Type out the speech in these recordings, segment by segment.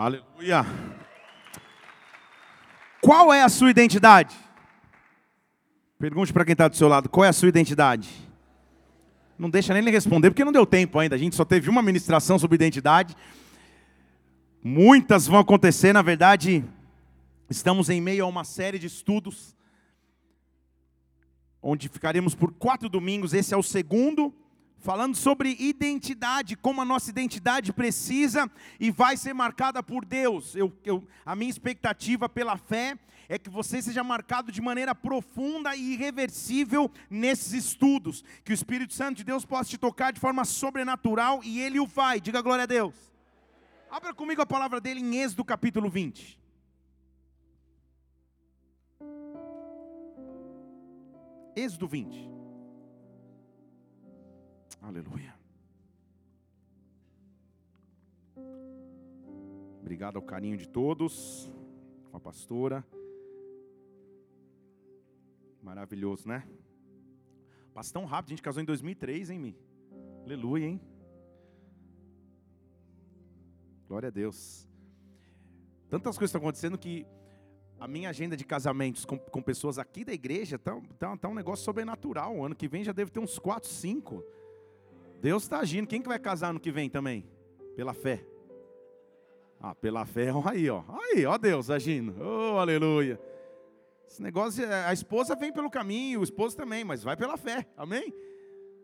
Aleluia. Qual é a sua identidade? Pergunte para quem está do seu lado, qual é a sua identidade? Não deixa nem ele responder, porque não deu tempo ainda. A gente só teve uma ministração sobre identidade. Muitas vão acontecer, na verdade, estamos em meio a uma série de estudos, onde ficaremos por quatro domingos. Esse é o segundo falando sobre identidade, como a nossa identidade precisa e vai ser marcada por Deus. Eu, eu, a minha expectativa pela fé é que você seja marcado de maneira profunda e irreversível nesses estudos, que o Espírito Santo de Deus possa te tocar de forma sobrenatural e ele o vai. Diga glória a Deus. Abra comigo a palavra dele em Êxodo capítulo 20. Êxodo 20. Aleluia. Obrigado ao carinho de todos, com a pastora. Maravilhoso, né? Passa tão rápido, a gente casou em 2003, hein, Mi? Aleluia, hein? Glória a Deus. Tantas coisas estão acontecendo que a minha agenda de casamentos com, com pessoas aqui da igreja está tá, tá um negócio sobrenatural. O ano que vem já deve ter uns 4, 5. Deus está agindo. Quem que vai casar no que vem também? Pela fé. Ah, pela fé, olha aí, ó. Aí, ó Deus agindo. Oh, aleluia. Esse negócio, é, a esposa vem pelo caminho, o esposo também, mas vai pela fé. Amém?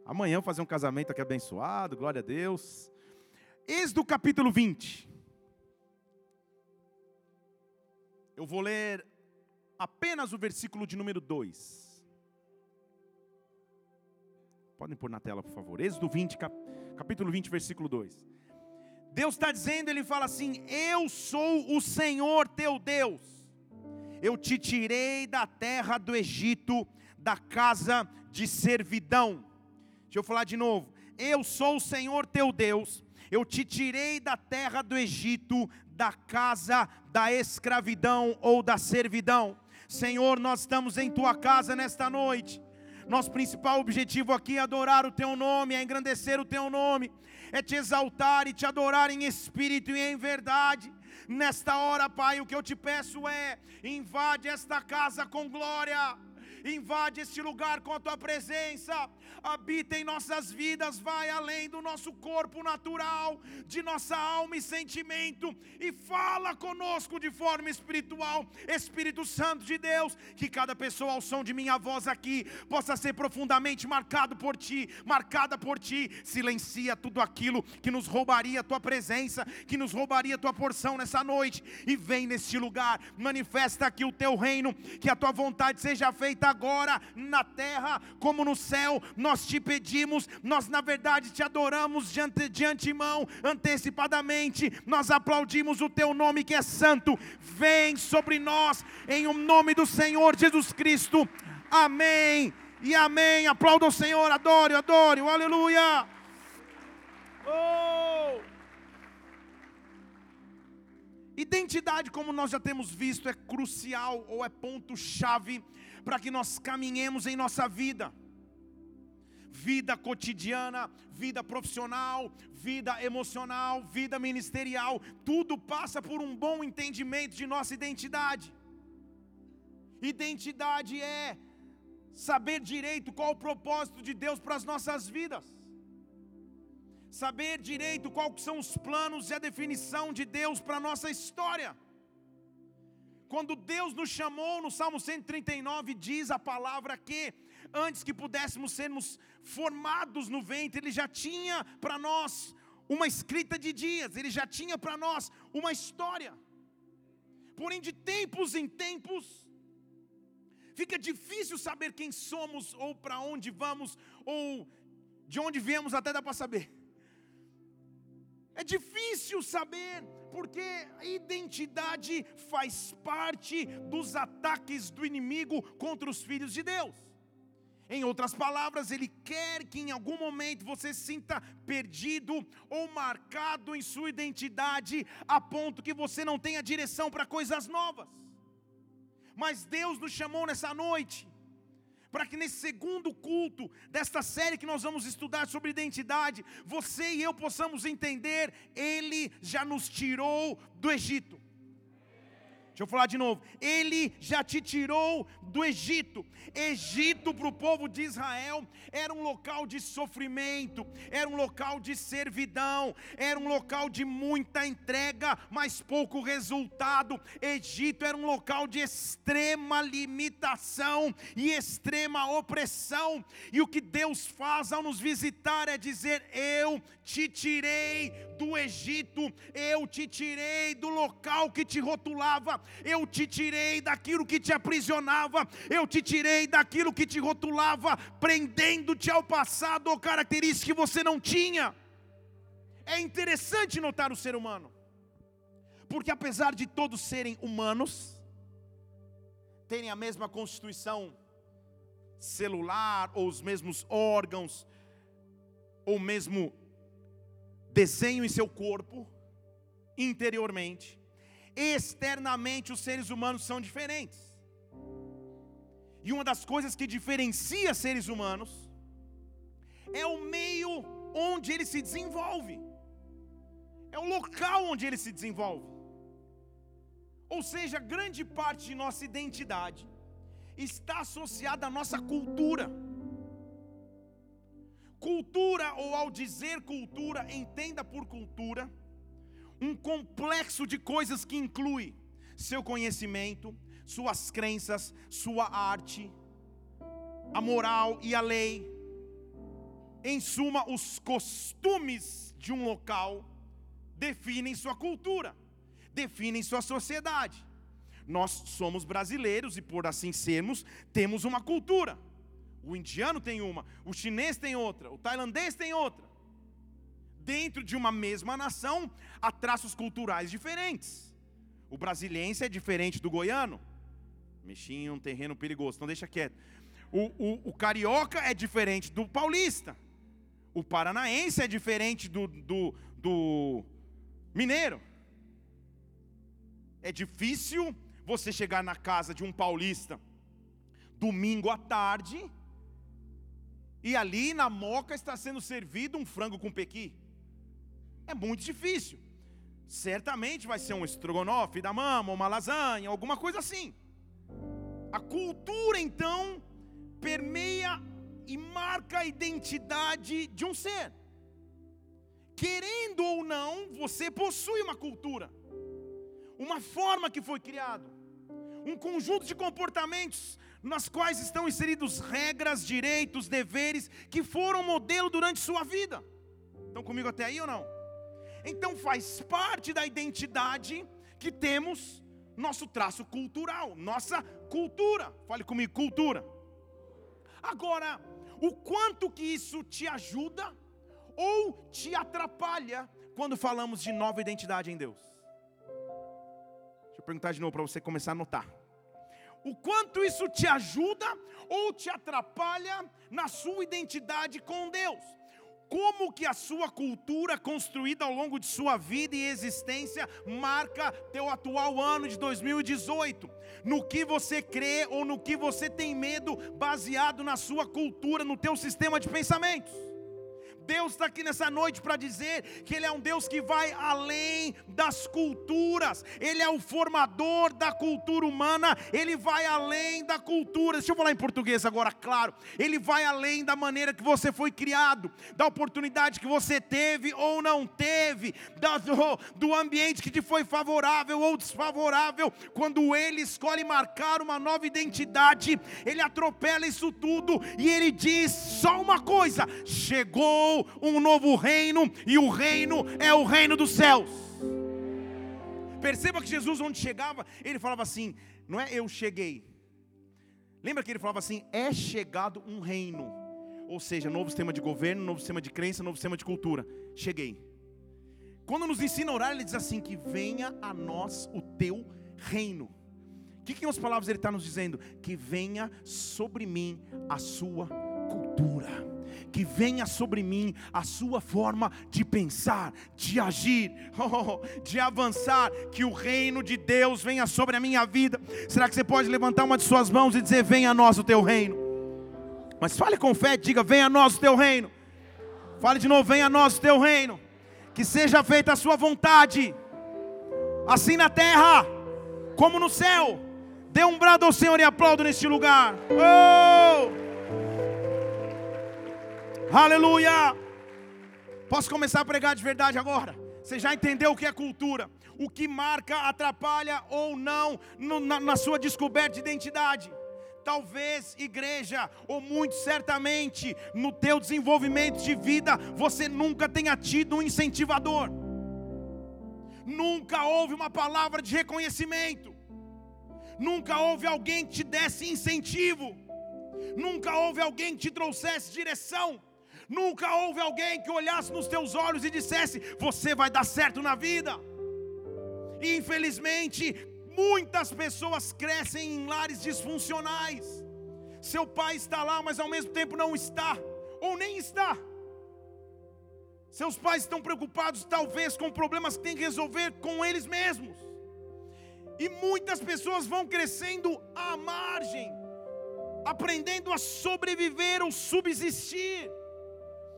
Amanhã eu vou fazer um casamento aqui abençoado, glória a Deus. Êxodo capítulo 20. Eu vou ler apenas o versículo de número 2. Podem pôr na tela, por favor. Êxodo 20, capítulo 20, versículo 2. Deus está dizendo, Ele fala assim: Eu sou o Senhor teu Deus, eu te tirei da terra do Egito, da casa de servidão. Deixa eu falar de novo. Eu sou o Senhor teu Deus, eu te tirei da terra do Egito, da casa da escravidão ou da servidão. Senhor, nós estamos em tua casa nesta noite. Nosso principal objetivo aqui é adorar o teu nome, é engrandecer o teu nome, é te exaltar e te adorar em espírito e em verdade. Nesta hora, Pai, o que eu te peço é: invade esta casa com glória invade este lugar com a tua presença, habita em nossas vidas, vai além do nosso corpo natural, de nossa alma e sentimento, e fala conosco de forma espiritual, Espírito Santo de Deus, que cada pessoa ao som de minha voz aqui possa ser profundamente marcado por ti, marcada por ti, silencia tudo aquilo que nos roubaria a tua presença, que nos roubaria a tua porção nessa noite, e vem neste lugar, manifesta aqui o teu reino, que a tua vontade seja feita agora na terra como no céu. Nós te pedimos, nós na verdade te adoramos de, ante, de antemão, antecipadamente. Nós aplaudimos o teu nome que é santo. Vem sobre nós em o um nome do Senhor Jesus Cristo. Amém. E amém. Aplauda o Senhor, adore, adore. Aleluia. Oh! Identidade, como nós já temos visto, é crucial ou é ponto-chave para que nós caminhemos em nossa vida. Vida cotidiana, vida profissional, vida emocional, vida ministerial, tudo passa por um bom entendimento de nossa identidade. Identidade é saber direito qual o propósito de Deus para as nossas vidas saber direito quais são os planos e a definição de Deus para a nossa história. Quando Deus nos chamou, no Salmo 139 diz a palavra que antes que pudéssemos sermos formados no ventre, Ele já tinha para nós uma escrita de dias, Ele já tinha para nós uma história. Porém, de tempos em tempos, fica difícil saber quem somos, ou para onde vamos, ou de onde viemos, até dá para saber. É difícil saber, porque a identidade faz parte dos ataques do inimigo contra os filhos de Deus. Em outras palavras, ele quer que em algum momento você se sinta perdido ou marcado em sua identidade, a ponto que você não tenha direção para coisas novas. Mas Deus nos chamou nessa noite para que nesse segundo culto desta série que nós vamos estudar sobre identidade, você e eu possamos entender, Ele já nos tirou do Egito. Deixa eu falar de novo. Ele já te tirou do Egito. Egito para o povo de Israel era um local de sofrimento, era um local de servidão, era um local de muita entrega, mas pouco resultado. Egito era um local de extrema limitação e extrema opressão. E o que Deus faz ao nos visitar é dizer: Eu te tirei do Egito, eu te tirei do local que te rotulava eu te tirei daquilo que te aprisionava, eu te tirei daquilo que te rotulava, prendendo-te ao passado ou características que você não tinha. É interessante notar o ser humano, porque apesar de todos serem humanos, terem a mesma constituição celular, ou os mesmos órgãos, ou mesmo desenho em seu corpo, interiormente, externamente os seres humanos são diferentes. E uma das coisas que diferencia seres humanos é o meio onde ele se desenvolve, é o local onde ele se desenvolve. Ou seja, grande parte de nossa identidade está associada à nossa cultura. Cultura, ou ao dizer cultura, entenda por cultura um complexo de coisas que inclui seu conhecimento, suas crenças, sua arte, a moral e a lei. Em suma, os costumes de um local definem sua cultura, definem sua sociedade. Nós somos brasileiros e, por assim sermos, temos uma cultura. O indiano tem uma, o chinês tem outra, o tailandês tem outra dentro de uma mesma nação, há traços culturais diferentes. O brasiliense é diferente do goiano. Mexi em um terreno perigoso, então deixa quieto. O, o, o, carioca é diferente do paulista. O paranaense é diferente do, do, do mineiro. É difícil você chegar na casa de um paulista domingo à tarde e ali na moca está sendo servido um frango com pequi. É muito difícil. Certamente vai ser um estrogonofe da mama, uma lasanha, alguma coisa assim. A cultura então permeia e marca a identidade de um ser. Querendo ou não, você possui uma cultura, uma forma que foi criado, um conjunto de comportamentos nas quais estão inseridos regras, direitos, deveres que foram modelo durante sua vida. Estão comigo até aí ou não? Então faz parte da identidade que temos nosso traço cultural, nossa cultura. Fale comigo, cultura. Agora, o quanto que isso te ajuda ou te atrapalha quando falamos de nova identidade em Deus? Deixa eu perguntar de novo para você começar a notar. O quanto isso te ajuda ou te atrapalha na sua identidade com Deus? Como que a sua cultura construída ao longo de sua vida e existência marca teu atual ano de 2018. No que você crê ou no que você tem medo baseado na sua cultura, no teu sistema de pensamentos. Deus está aqui nessa noite para dizer que Ele é um Deus que vai além das culturas, Ele é o formador da cultura humana, Ele vai além da cultura. Deixa eu falar em português agora, claro. Ele vai além da maneira que você foi criado, da oportunidade que você teve ou não teve, do, do ambiente que te foi favorável ou desfavorável. Quando Ele escolhe marcar uma nova identidade, Ele atropela isso tudo e Ele diz só uma coisa: chegou um novo reino, e o reino é o reino dos céus. Perceba que Jesus, onde chegava, ele falava assim: não é eu cheguei. Lembra que ele falava assim: é chegado um reino. Ou seja, novo sistema de governo, novo sistema de crença, novo sistema de cultura. Cheguei. Quando nos ensina a orar, ele diz assim: que venha a nós o teu reino. O que, que em outras palavras ele está nos dizendo? Que venha sobre mim a sua cultura que venha sobre mim a sua forma de pensar, de agir, oh, de avançar, que o reino de Deus venha sobre a minha vida. Será que você pode levantar uma de suas mãos e dizer: Venha a nós o teu reino? Mas fale com fé, diga: venha a nós o teu reino. Fale de novo: venha a nós o teu reino. Que seja feita a sua vontade, assim na terra como no céu. Dê um brado ao Senhor e aplaudo neste lugar. Oh! Aleluia! Posso começar a pregar de verdade agora? Você já entendeu o que é cultura? O que marca, atrapalha ou não no, na, na sua descoberta de identidade? Talvez, igreja, ou muito certamente, no teu desenvolvimento de vida, você nunca tenha tido um incentivador. Nunca houve uma palavra de reconhecimento. Nunca houve alguém que te desse incentivo. Nunca houve alguém que te trouxesse direção. Nunca houve alguém que olhasse nos teus olhos e dissesse: Você vai dar certo na vida. E infelizmente, muitas pessoas crescem em lares disfuncionais. Seu pai está lá, mas ao mesmo tempo não está, ou nem está. Seus pais estão preocupados, talvez, com problemas que têm que resolver com eles mesmos. E muitas pessoas vão crescendo à margem, aprendendo a sobreviver ou subsistir.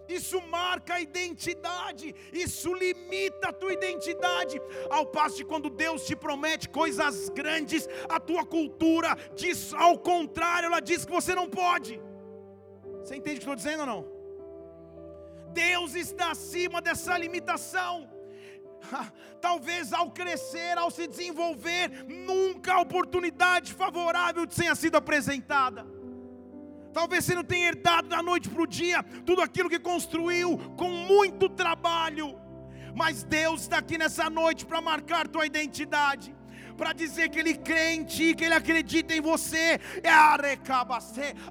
Isso marca a identidade, isso limita a tua identidade. Ao passo de quando Deus te promete coisas grandes, a tua cultura diz ao contrário, ela diz que você não pode. Você entende o que estou dizendo ou não? Deus está acima dessa limitação. Talvez ao crescer, ao se desenvolver, nunca a oportunidade favorável tenha sido apresentada. Talvez você não tenha herdado da noite para o dia tudo aquilo que construiu com muito trabalho. Mas Deus está aqui nessa noite para marcar tua identidade para dizer que Ele crê em ti, que Ele acredita em você. É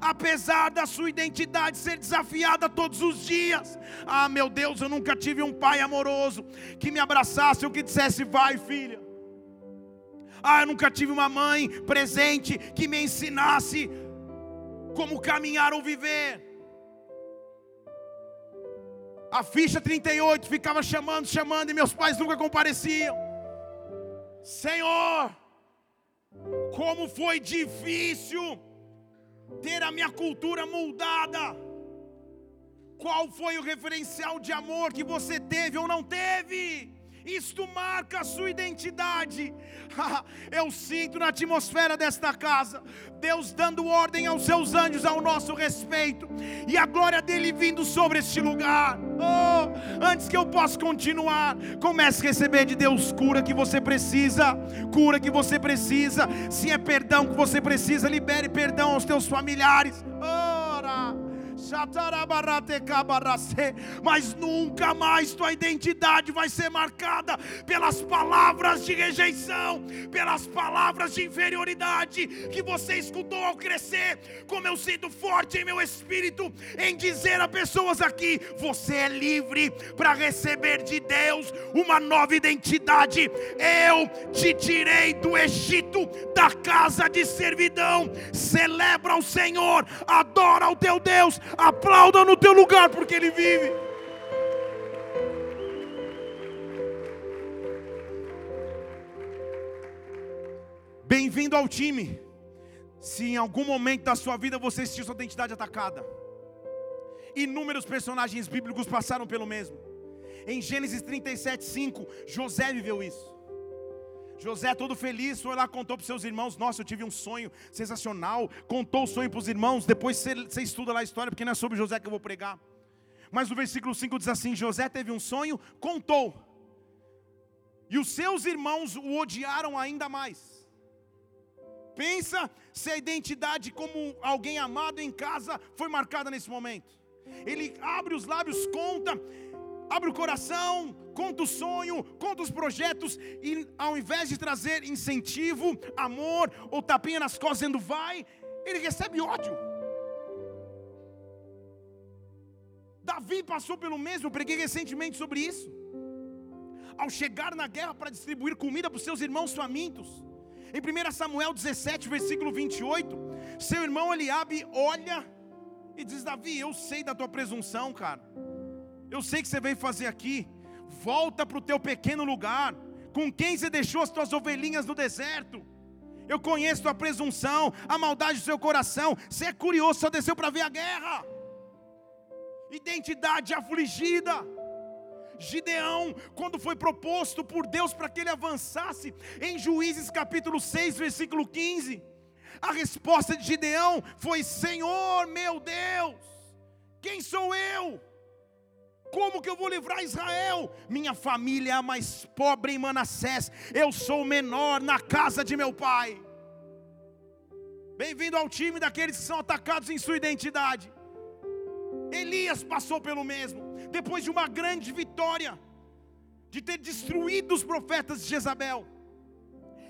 apesar da sua identidade ser desafiada todos os dias. Ah, meu Deus, eu nunca tive um pai amoroso que me abraçasse ou que dissesse: vai, filha. Ah, eu nunca tive uma mãe presente que me ensinasse como caminhar ou viver. A ficha 38 ficava chamando, chamando, e meus pais nunca compareciam. Senhor, como foi difícil ter a minha cultura moldada. Qual foi o referencial de amor que você teve ou não teve? Isto marca a sua identidade. Eu sinto na atmosfera desta casa, Deus dando ordem aos seus anjos ao nosso respeito, e a glória dele vindo sobre este lugar. Oh, antes que eu possa continuar, comece a receber de Deus cura que você precisa, cura que você precisa. Se é perdão que você precisa, libere perdão aos teus familiares. Ora mas nunca mais tua identidade vai ser marcada pelas palavras de rejeição, pelas palavras de inferioridade que você escutou ao crescer. Como eu sinto forte em meu espírito em dizer a pessoas aqui: você é livre para receber de Deus uma nova identidade. Eu te tirei do Egito, da casa de servidão. Celebra o Senhor, adora o teu Deus Aplauda no teu lugar, porque Ele vive. Bem-vindo ao time. Se em algum momento da sua vida você sentiu sua identidade atacada, inúmeros personagens bíblicos passaram pelo mesmo. Em Gênesis 37, 5, José viveu isso. José, todo feliz, foi lá, contou para os seus irmãos: Nossa, eu tive um sonho sensacional. Contou o sonho para os irmãos. Depois você, você estuda lá a história, porque não é sobre José que eu vou pregar. Mas no versículo 5 diz assim: José teve um sonho, contou. E os seus irmãos o odiaram ainda mais. Pensa se a identidade como alguém amado em casa foi marcada nesse momento. Ele abre os lábios, conta, abre o coração, conta o sonho, conta os projetos, e ao invés de trazer incentivo, amor ou tapinha nas costas dizendo vai, ele recebe ódio. Davi passou pelo mesmo, preguei recentemente sobre isso. Ao chegar na guerra para distribuir comida para os seus irmãos famintos, em 1 Samuel 17, versículo 28, seu irmão Eliabe olha e diz: Davi, eu sei da tua presunção, cara. Eu sei que você veio fazer aqui. Volta para o teu pequeno lugar. Com quem você deixou as tuas ovelhinhas no deserto? Eu conheço tua presunção, a maldade do seu coração. Você é curioso, só desceu para ver a guerra. Identidade afligida. Gideão, quando foi proposto por Deus para que ele avançasse, em Juízes capítulo 6, versículo 15, a resposta de Gideão foi: Senhor meu Deus, quem sou eu? Como que eu vou livrar Israel? Minha família é a mais pobre em Manassés, eu sou o menor na casa de meu pai. Bem-vindo ao time daqueles que são atacados em sua identidade. Elias passou pelo mesmo, depois de uma grande vitória, de ter destruído os profetas de Jezabel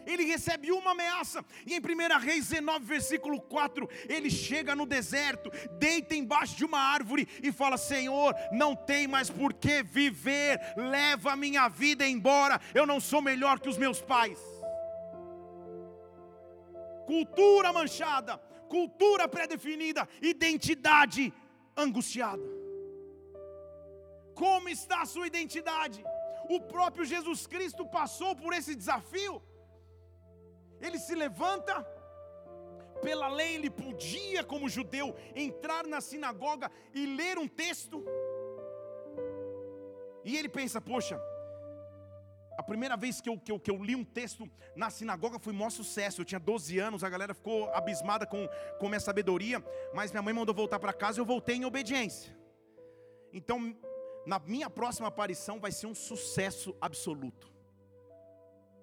ele recebe uma ameaça, e em 1 Reis 19, versículo 4, ele chega no deserto, deita embaixo de uma árvore e fala: Senhor, não tem mais por que viver, leva a minha vida embora, eu não sou melhor que os meus pais. Cultura manchada, cultura pré-definida, identidade angustiada. Como está a sua identidade? O próprio Jesus Cristo passou por esse desafio. Ele se levanta, pela lei ele podia, como judeu, entrar na sinagoga e ler um texto. E ele pensa: poxa, a primeira vez que eu, que, eu, que eu li um texto na sinagoga foi maior sucesso. Eu tinha 12 anos, a galera ficou abismada com, com minha sabedoria, mas minha mãe mandou voltar para casa e eu voltei em obediência. Então, na minha próxima aparição vai ser um sucesso absoluto.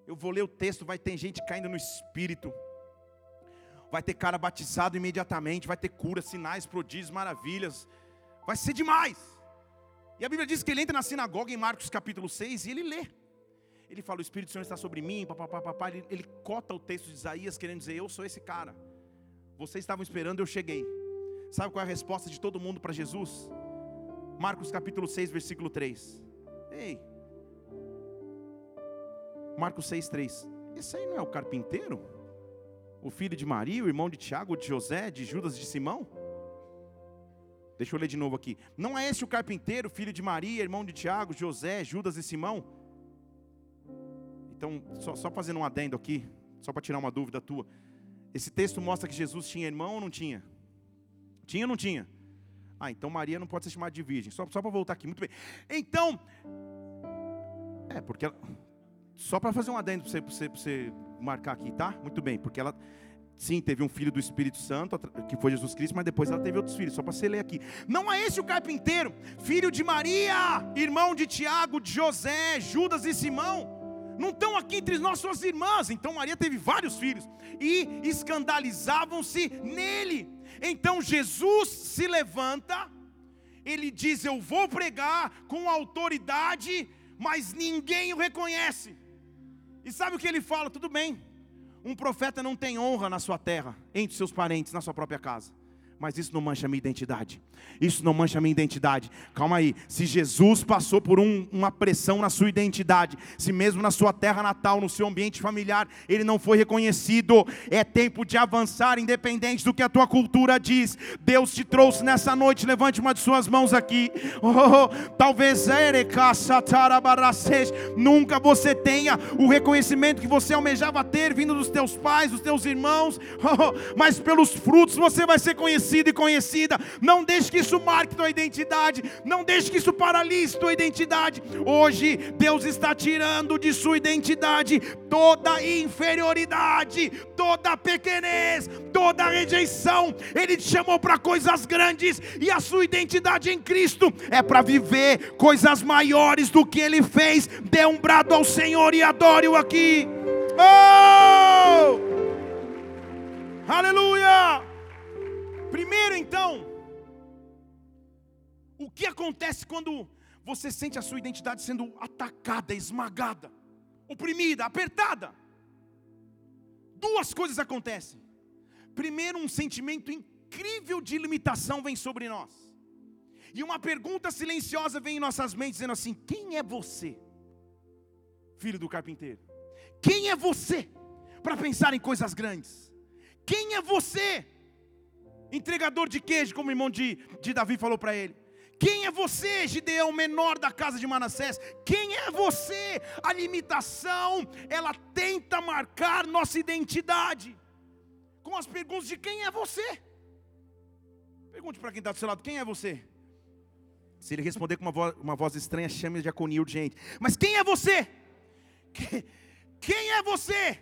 Eu vou ler o texto, vai ter gente caindo no espírito. Vai ter cara batizado imediatamente, vai ter cura, sinais, prodígios, maravilhas. Vai ser demais. E a Bíblia diz que ele entra na sinagoga em Marcos capítulo 6 e ele lê. Ele fala: O Espírito Santo está sobre mim, papapá, papá. Ele, ele cota o texto de Isaías, querendo dizer: Eu sou esse cara. Vocês estavam esperando, eu cheguei. Sabe qual é a resposta de todo mundo para Jesus? Marcos capítulo 6, versículo 3. Ei, Marcos 6,3. Esse aí não é o carpinteiro? O filho de Maria, o irmão de Tiago, de José, de Judas, de Simão? Deixa eu ler de novo aqui. Não é esse o carpinteiro, filho de Maria, irmão de Tiago, José, Judas e Simão? Então, só, só fazendo um adendo aqui, só para tirar uma dúvida tua. Esse texto mostra que Jesus tinha irmão ou não tinha? Tinha ou não tinha? Ah, então Maria não pode ser chamada de virgem. Só, só para voltar aqui, muito bem. Então, é, porque ela, só para fazer um adendo para você, você, marcar aqui, tá? Muito bem, porque ela, sim, teve um filho do Espírito Santo, que foi Jesus Cristo, mas depois ela teve outros filhos, só para você ler aqui. Não é esse o carpinteiro, filho de Maria, irmão de Tiago, de José, Judas e Simão. Não estão aqui entre nós suas irmãs. Então Maria teve vários filhos e escandalizavam-se nele. Então Jesus se levanta, ele diz: Eu vou pregar com autoridade, mas ninguém o reconhece. E sabe o que ele fala? Tudo bem. Um profeta não tem honra na sua terra, entre seus parentes, na sua própria casa. Mas isso não mancha a minha identidade. Isso não mancha a minha identidade. Calma aí. Se Jesus passou por um, uma pressão na sua identidade, se mesmo na sua terra natal, no seu ambiente familiar, ele não foi reconhecido, é tempo de avançar, independente do que a tua cultura diz. Deus te trouxe nessa noite. Levante uma de suas mãos aqui. Oh, oh, oh. talvez nunca você tenha o reconhecimento que você almejava ter vindo dos teus pais, dos teus irmãos, oh, oh. mas pelos frutos você vai ser conhecido conhecido e conhecida. Não deixe que isso marque tua identidade. Não deixe que isso paralise tua identidade. Hoje Deus está tirando de sua identidade toda inferioridade, toda pequenez, toda rejeição. Ele te chamou para coisas grandes e a sua identidade em Cristo é para viver coisas maiores do que ele fez. Dê um brado ao Senhor e adore-o aqui. Oh! Aleluia! Primeiro, então, o que acontece quando você sente a sua identidade sendo atacada, esmagada, oprimida, apertada? Duas coisas acontecem. Primeiro, um sentimento incrível de limitação vem sobre nós. E uma pergunta silenciosa vem em nossas mentes dizendo assim: quem é você, filho do carpinteiro? Quem é você para pensar em coisas grandes? Quem é você entregador de queijo, como o irmão de, de Davi falou para ele. Quem é você, Gideão, menor da casa de Manassés? Quem é você? A limitação, ela tenta marcar nossa identidade com as perguntas de quem é você. Pergunte para quem está do seu lado: quem é você? Se ele responder com uma voz, uma voz estranha, chame de diaconia urgente. Mas quem é você? Quem é você?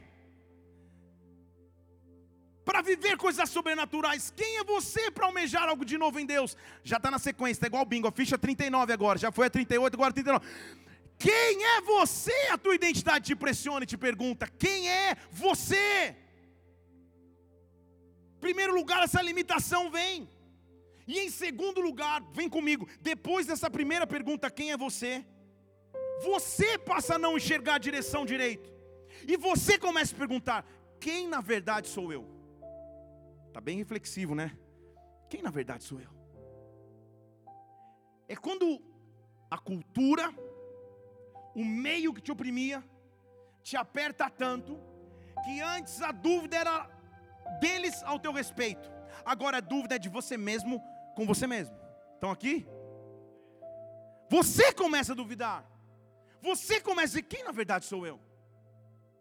Para viver coisas sobrenaturais, quem é você para almejar algo de novo em Deus? Já está na sequência, está igual bingo, a ficha 39 agora, já foi a 38, agora a 39. Quem é você? A tua identidade te pressiona e te pergunta: quem é você? Primeiro lugar, essa limitação vem. E em segundo lugar, vem comigo, depois dessa primeira pergunta, quem é você? Você passa a não enxergar a direção direito. E você começa a perguntar: quem na verdade sou eu? Está bem reflexivo, né? Quem na verdade sou eu? É quando a cultura, o meio que te oprimia, te aperta tanto, que antes a dúvida era deles ao teu respeito, agora a dúvida é de você mesmo com você mesmo. Estão aqui? Você começa a duvidar. Você começa a dizer: quem na verdade sou eu?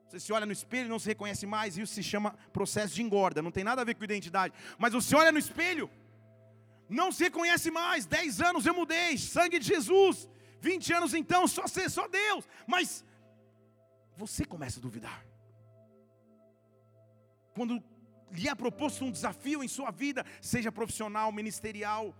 Você se olha no espelho e não se reconhece mais, isso se chama processo de engorda, não tem nada a ver com identidade. Mas você olha no espelho, não se reconhece mais. Dez anos eu mudei, sangue de Jesus. 20 anos então, só ser, só Deus. Mas você começa a duvidar. Quando lhe é proposto um desafio em sua vida, seja profissional, ministerial,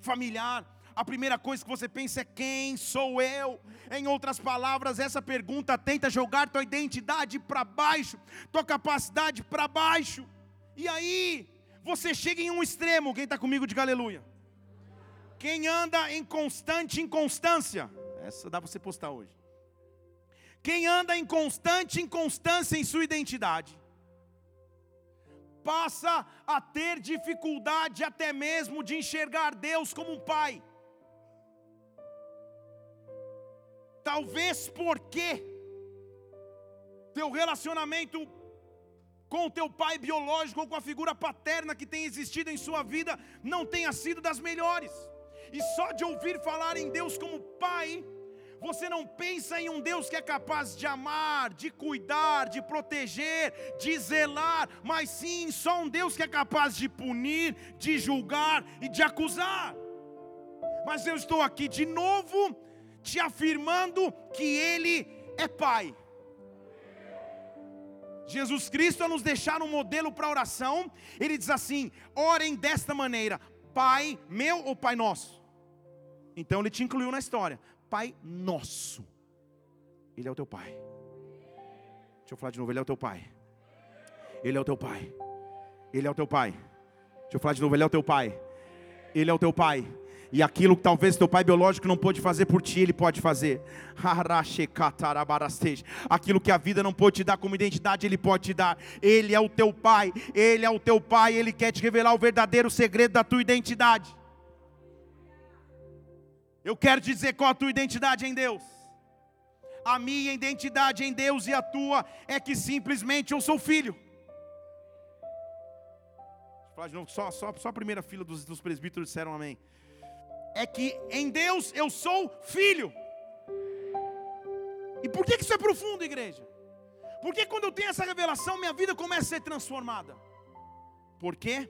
familiar, a primeira coisa que você pensa é quem sou eu? Em outras palavras, essa pergunta tenta jogar tua identidade para baixo, tua capacidade para baixo. E aí, você chega em um extremo, quem está comigo de aleluia. Quem anda em constante inconstância, essa dá para você postar hoje. Quem anda em constante inconstância em sua identidade, passa a ter dificuldade até mesmo de enxergar Deus como um pai. Talvez porque teu relacionamento com o teu pai biológico ou com a figura paterna que tem existido em sua vida não tenha sido das melhores. E só de ouvir falar em Deus como pai, você não pensa em um Deus que é capaz de amar, de cuidar, de proteger, de zelar, mas sim só um Deus que é capaz de punir, de julgar e de acusar. Mas eu estou aqui de novo te afirmando que Ele é Pai. Jesus Cristo, a nos deixar um modelo para oração, Ele diz assim: orem desta maneira, Pai meu ou Pai nosso? Então Ele te incluiu na história. Pai nosso. Ele é o teu Pai. Deixa eu falar de novo, Ele é o teu Pai. Ele é o teu Pai. Ele é o teu Pai. Deixa eu falar de novo, Ele é o teu Pai. Ele é o teu Pai. E aquilo que talvez teu pai biológico não pôde fazer por ti, ele pode fazer. Aquilo que a vida não pôde te dar como identidade, ele pode te dar. Ele é o teu pai, ele é o teu pai, ele quer te revelar o verdadeiro segredo da tua identidade. Eu quero dizer qual a tua identidade em Deus. A minha identidade em Deus e a tua é que simplesmente eu sou filho. Vou falar de novo, só, só, só a primeira fila dos, dos presbíteros disseram amém. É que em Deus eu sou filho. E por que isso é profundo, igreja? Porque quando eu tenho essa revelação, minha vida começa a ser transformada. Por quê?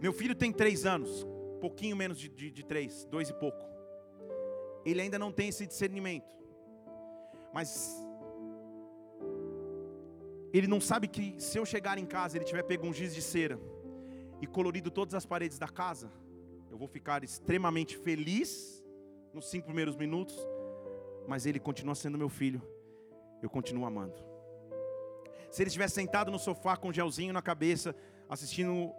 Meu filho tem três anos pouquinho menos de, de, de três, dois e pouco. Ele ainda não tem esse discernimento. Mas ele não sabe que se eu chegar em casa, ele tiver pego um giz de cera e colorido todas as paredes da casa, eu vou ficar extremamente feliz nos cinco primeiros minutos, mas ele continua sendo meu filho, eu continuo amando. Se ele estiver sentado no sofá com um gelzinho na cabeça, assistindo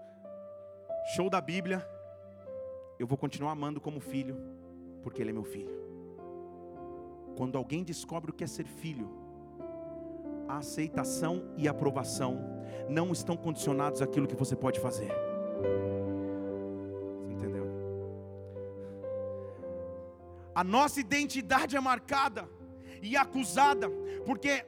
show da Bíblia, eu vou continuar amando como filho, porque ele é meu filho. Quando alguém descobre o que é ser filho, a aceitação e a aprovação não estão condicionados àquilo que você pode fazer. A nossa identidade é marcada e acusada, porque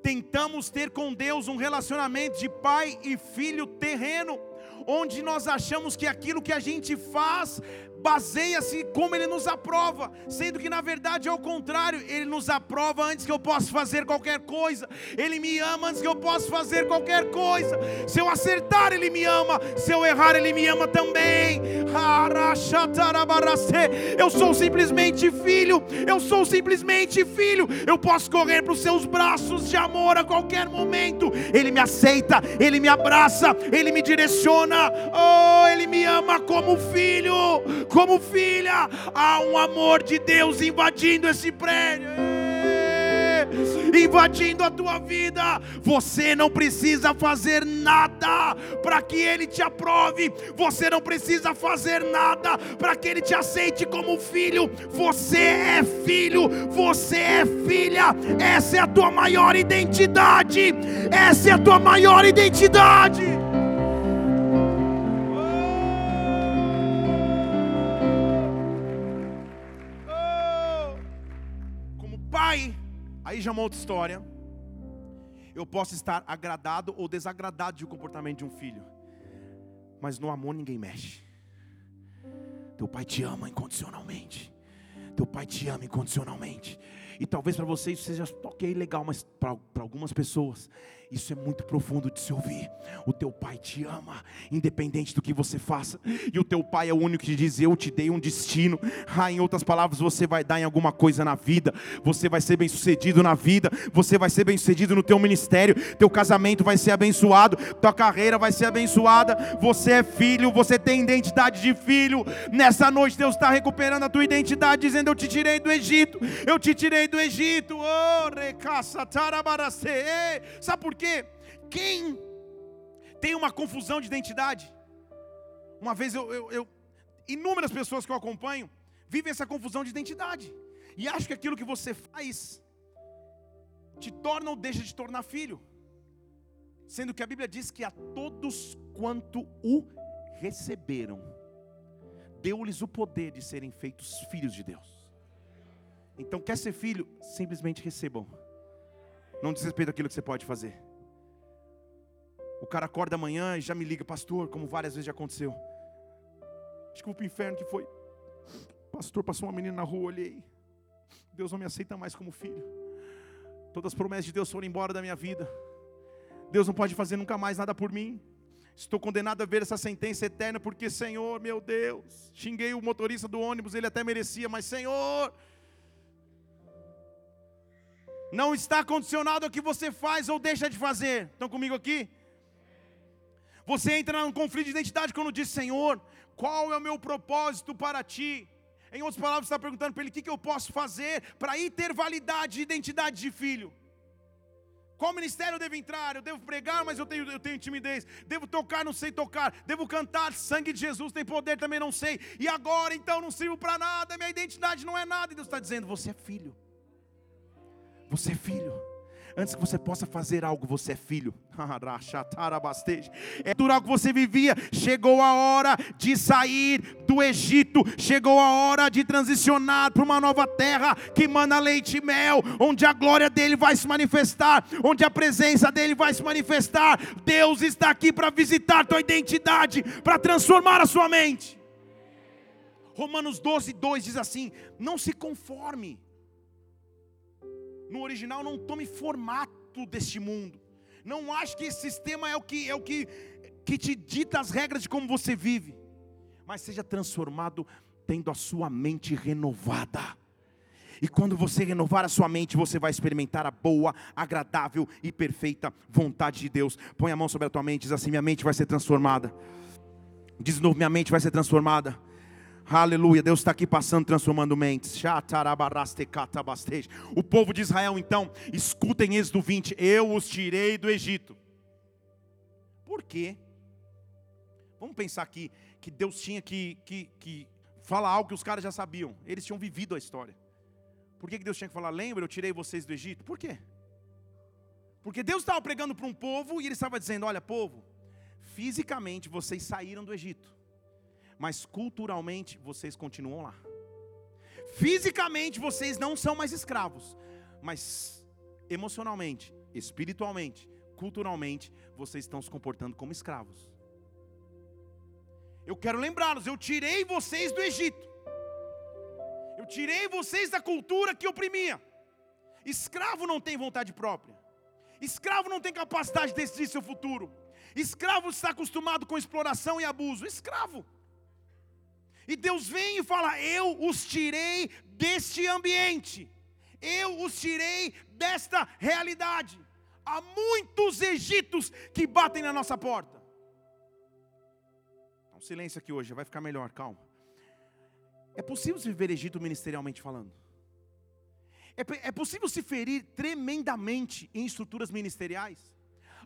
tentamos ter com Deus um relacionamento de pai e filho terreno onde nós achamos que aquilo que a gente faz baseia-se como ele nos aprova, sendo que na verdade é o contrário, ele nos aprova antes que eu possa fazer qualquer coisa, ele me ama antes que eu possa fazer qualquer coisa. Se eu acertar, ele me ama, se eu errar, ele me ama também. Eu sou simplesmente filho, eu sou simplesmente filho. Eu posso correr para os seus braços de amor a qualquer momento. Ele me aceita, ele me abraça, ele me direciona. Oh, ele me ama como filho como filha, há um amor de Deus invadindo esse prédio invadindo a tua vida. Você não precisa fazer nada para que Ele te aprove, você não precisa fazer nada para que Ele te aceite como filho. Você é filho, você é filha, essa é a tua maior identidade. Essa é a tua maior identidade. Aí já é uma outra história. Eu posso estar agradado ou desagradado de um comportamento de um filho, mas no amor ninguém mexe. Teu pai te ama incondicionalmente. Teu pai te ama incondicionalmente. E talvez para você isso seja ok, legal, mas para algumas pessoas isso é muito profundo de se ouvir. O teu pai te ama, independente do que você faça. E o teu pai é o único que diz: Eu te dei um destino. Ah, em outras palavras, você vai dar em alguma coisa na vida. Você vai ser bem sucedido na vida. Você vai ser bem sucedido no teu ministério. Teu casamento vai ser abençoado. Tua carreira vai ser abençoada. Você é filho. Você tem identidade de filho. Nessa noite, Deus está recuperando a tua identidade, dizendo: Eu te tirei do Egito. Eu te tirei do Egito. Oh, Sabe por quê? Porque quem tem uma confusão de identidade, uma vez eu, eu, eu, inúmeras pessoas que eu acompanho vivem essa confusão de identidade e acham que aquilo que você faz te torna ou deixa de tornar filho, sendo que a Bíblia diz que a todos quanto o receberam, deu-lhes o poder de serem feitos filhos de Deus. Então, quer ser filho? Simplesmente recebam. Não diz respeito àquilo que você pode fazer. O cara acorda amanhã e já me liga, pastor, como várias vezes já aconteceu. Acho que vou o inferno que foi. Pastor, passou uma menina na rua, olhei. Deus não me aceita mais como filho. Todas as promessas de Deus foram embora da minha vida. Deus não pode fazer nunca mais nada por mim. Estou condenado a ver essa sentença eterna, porque, Senhor, meu Deus, xinguei o motorista do ônibus, ele até merecia, mas, Senhor, não está condicionado ao que você faz ou deixa de fazer. Estão comigo aqui? Você entra num conflito de identidade quando diz: Senhor, qual é o meu propósito para ti? Em outras palavras, você está perguntando para ele: o que, que eu posso fazer para ter validade de identidade de filho? Qual ministério eu devo entrar? Eu devo pregar, mas eu tenho, eu tenho timidez. Devo tocar, não sei tocar. Devo cantar, sangue de Jesus tem poder, também não sei. E agora, então, não sirvo para nada, minha identidade não é nada. E Deus está dizendo: você é filho. Você é filho. Antes que você possa fazer algo, você é filho. É natural que você vivia. Chegou a hora de sair do Egito. Chegou a hora de transicionar para uma nova terra que manda leite e mel, onde a glória dele vai se manifestar, onde a presença dele vai se manifestar. Deus está aqui para visitar tua identidade, para transformar a sua mente. Romanos 12, 2 diz assim: Não se conforme no original, não tome formato deste mundo. Não ache que esse sistema é o que é o que, que te dita as regras de como você vive. Mas seja transformado tendo a sua mente renovada. E quando você renovar a sua mente, você vai experimentar a boa, agradável e perfeita vontade de Deus. Põe a mão sobre a tua mente, diz assim: minha mente vai ser transformada. Diz de novo: minha mente vai ser transformada. Aleluia, Deus está aqui passando, transformando mentes. O povo de Israel, então, escutem Êxodo 20: Eu os tirei do Egito. Por quê? Vamos pensar aqui que Deus tinha que, que, que falar algo que os caras já sabiam. Eles tinham vivido a história. Por que Deus tinha que falar? Lembra, eu tirei vocês do Egito? Por quê? Porque Deus estava pregando para um povo e ele estava dizendo: Olha, povo, fisicamente vocês saíram do Egito mas culturalmente vocês continuam lá. Fisicamente vocês não são mais escravos, mas emocionalmente, espiritualmente, culturalmente, vocês estão se comportando como escravos. Eu quero lembrá-los, eu tirei vocês do Egito. Eu tirei vocês da cultura que oprimia. Escravo não tem vontade própria. Escravo não tem capacidade de decidir seu futuro. Escravo está acostumado com exploração e abuso. Escravo. E Deus vem e fala: Eu os tirei deste ambiente. Eu os tirei desta realidade. Há muitos egitos que batem na nossa porta. Um silêncio aqui hoje, vai ficar melhor, calma. É possível se viver Egito ministerialmente falando? É, é possível se ferir tremendamente em estruturas ministeriais?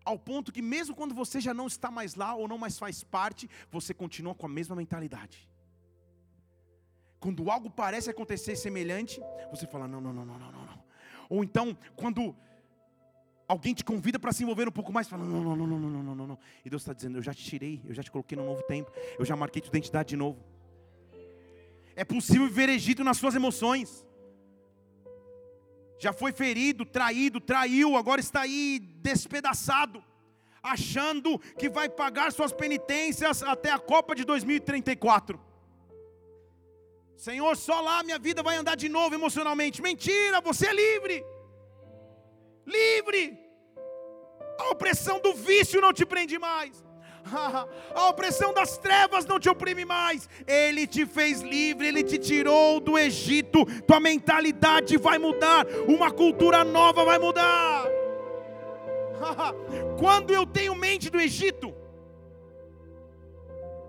Ao ponto que, mesmo quando você já não está mais lá ou não mais faz parte, você continua com a mesma mentalidade. Quando algo parece acontecer semelhante, você fala: não, não, não, não, não, não. Ou então, quando alguém te convida para se envolver um pouco mais, fala: não, não, não, não, não, não, não, não. E Deus está dizendo: eu já te tirei, eu já te coloquei num novo tempo, eu já marquei tua identidade de novo. É possível viver Egito nas suas emoções. Já foi ferido, traído, traiu, agora está aí despedaçado, achando que vai pagar suas penitências até a Copa de 2034. Senhor, só lá minha vida vai andar de novo emocionalmente. Mentira, você é livre. Livre. A opressão do vício não te prende mais. A opressão das trevas não te oprime mais. Ele te fez livre, ele te tirou do Egito. Tua mentalidade vai mudar, uma cultura nova vai mudar. Quando eu tenho mente do Egito,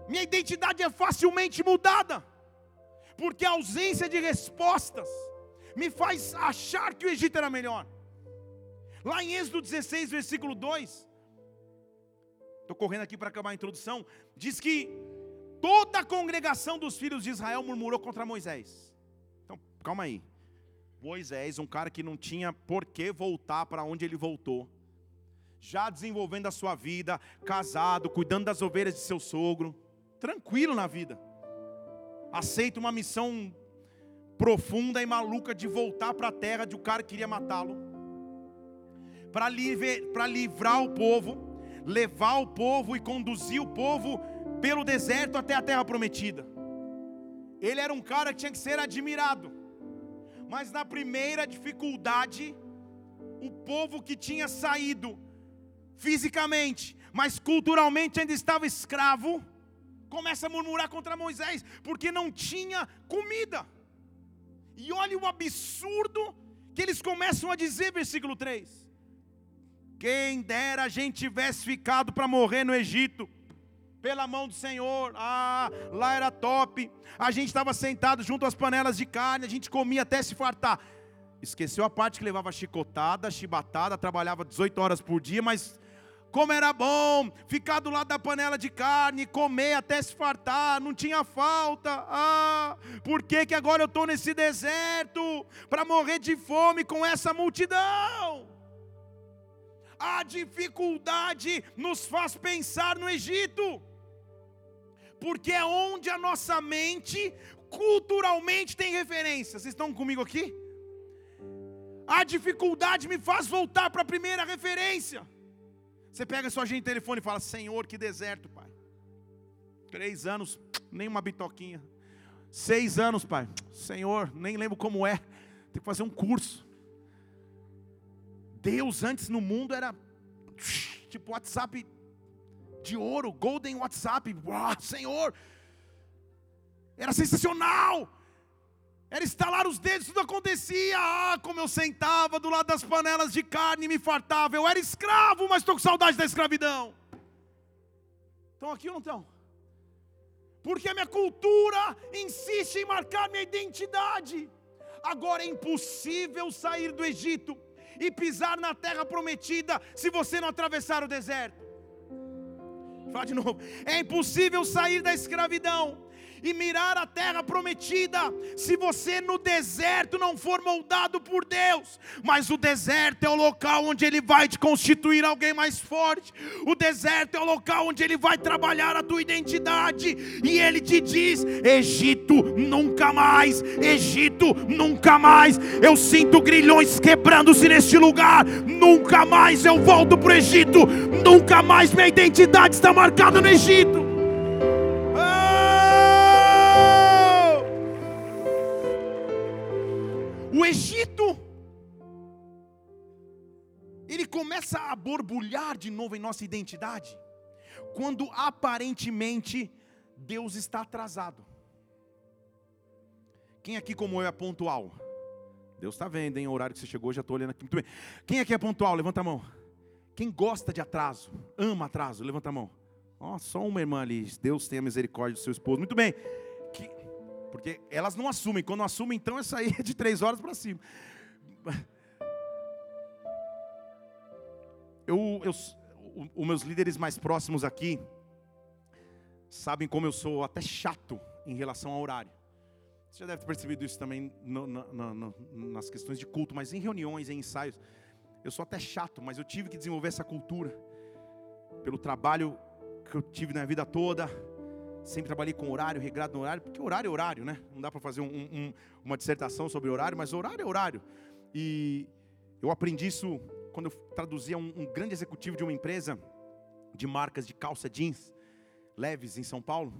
minha identidade é facilmente mudada, porque a ausência de respostas me faz achar que o Egito era melhor. Lá em Êxodo 16, versículo 2, estou correndo aqui para acabar a introdução, diz que toda a congregação dos filhos de Israel murmurou contra Moisés. Então, calma aí. Moisés, um cara que não tinha por que voltar para onde ele voltou, já desenvolvendo a sua vida, casado, cuidando das ovelhas de seu sogro, tranquilo na vida, aceita uma missão profunda e maluca de voltar para a terra de um cara que queria matá-lo, para livrar o povo levar o povo e conduzir o povo pelo deserto até a terra prometida. Ele era um cara que tinha que ser admirado. Mas na primeira dificuldade, o povo que tinha saído fisicamente, mas culturalmente ainda estava escravo, começa a murmurar contra Moisés, porque não tinha comida. E olha o absurdo que eles começam a dizer, versículo 3. Quem dera a gente tivesse ficado para morrer no Egito, pela mão do Senhor. Ah, lá era top. A gente estava sentado junto às panelas de carne, a gente comia até se fartar. Esqueceu a parte que levava chicotada, chibatada, trabalhava 18 horas por dia, mas como era bom ficar do lado da panela de carne, comer até se fartar, não tinha falta. Ah, por que, que agora eu estou nesse deserto para morrer de fome com essa multidão? A dificuldade nos faz pensar no Egito, porque é onde a nossa mente culturalmente tem referência. Vocês estão comigo aqui? A dificuldade me faz voltar para a primeira referência. Você pega sua agenda de telefone e fala: Senhor, que deserto, pai. Três anos, nem uma bitoquinha. Seis anos, pai. Senhor, nem lembro como é. Tem que fazer um curso. Deus antes no mundo era tipo WhatsApp de ouro, Golden WhatsApp. Uau, Senhor! Era sensacional! Era estalar os dedos, tudo acontecia. Ah, como eu sentava do lado das panelas de carne e me fartava. Eu era escravo, mas estou com saudade da escravidão. Estão aqui ou não estão? Porque a minha cultura insiste em marcar minha identidade. Agora é impossível sair do Egito e pisar na terra prometida se você não atravessar o deserto. Fala de novo. É impossível sair da escravidão e mirar a terra prometida, se você no deserto não for moldado por Deus. Mas o deserto é o local onde Ele vai te constituir alguém mais forte. O deserto é o local onde Ele vai trabalhar a tua identidade. E Ele te diz: Egito nunca mais, Egito nunca mais. Eu sinto grilhões quebrando-se neste lugar. Nunca mais eu volto para o Egito. Nunca mais minha identidade está marcada no Egito. Egito, ele começa a borbulhar de novo em nossa identidade, quando aparentemente Deus está atrasado. Quem aqui, como eu, é pontual? Deus está vendo, hein? O horário que você chegou, já estou olhando aqui muito bem. Quem aqui é pontual? Levanta a mão. Quem gosta de atraso, ama atraso, levanta a mão. Oh, só uma irmã ali. Deus tenha misericórdia do seu esposo. Muito bem. Que, porque elas não assumem. Quando assumem, então é de três horas para cima. Eu, eu, os meus líderes mais próximos aqui sabem como eu sou até chato em relação ao horário. Você já deve ter percebido isso também no, no, no, nas questões de culto, mas em reuniões, em ensaios, eu sou até chato, mas eu tive que desenvolver essa cultura pelo trabalho que eu tive na vida toda. Sempre trabalhei com horário, regrado no horário, porque horário é horário, né? Não dá para fazer um, um, uma dissertação sobre horário, mas horário é horário. E eu aprendi isso quando eu traduzia um, um grande executivo de uma empresa de marcas de calça jeans leves em São Paulo.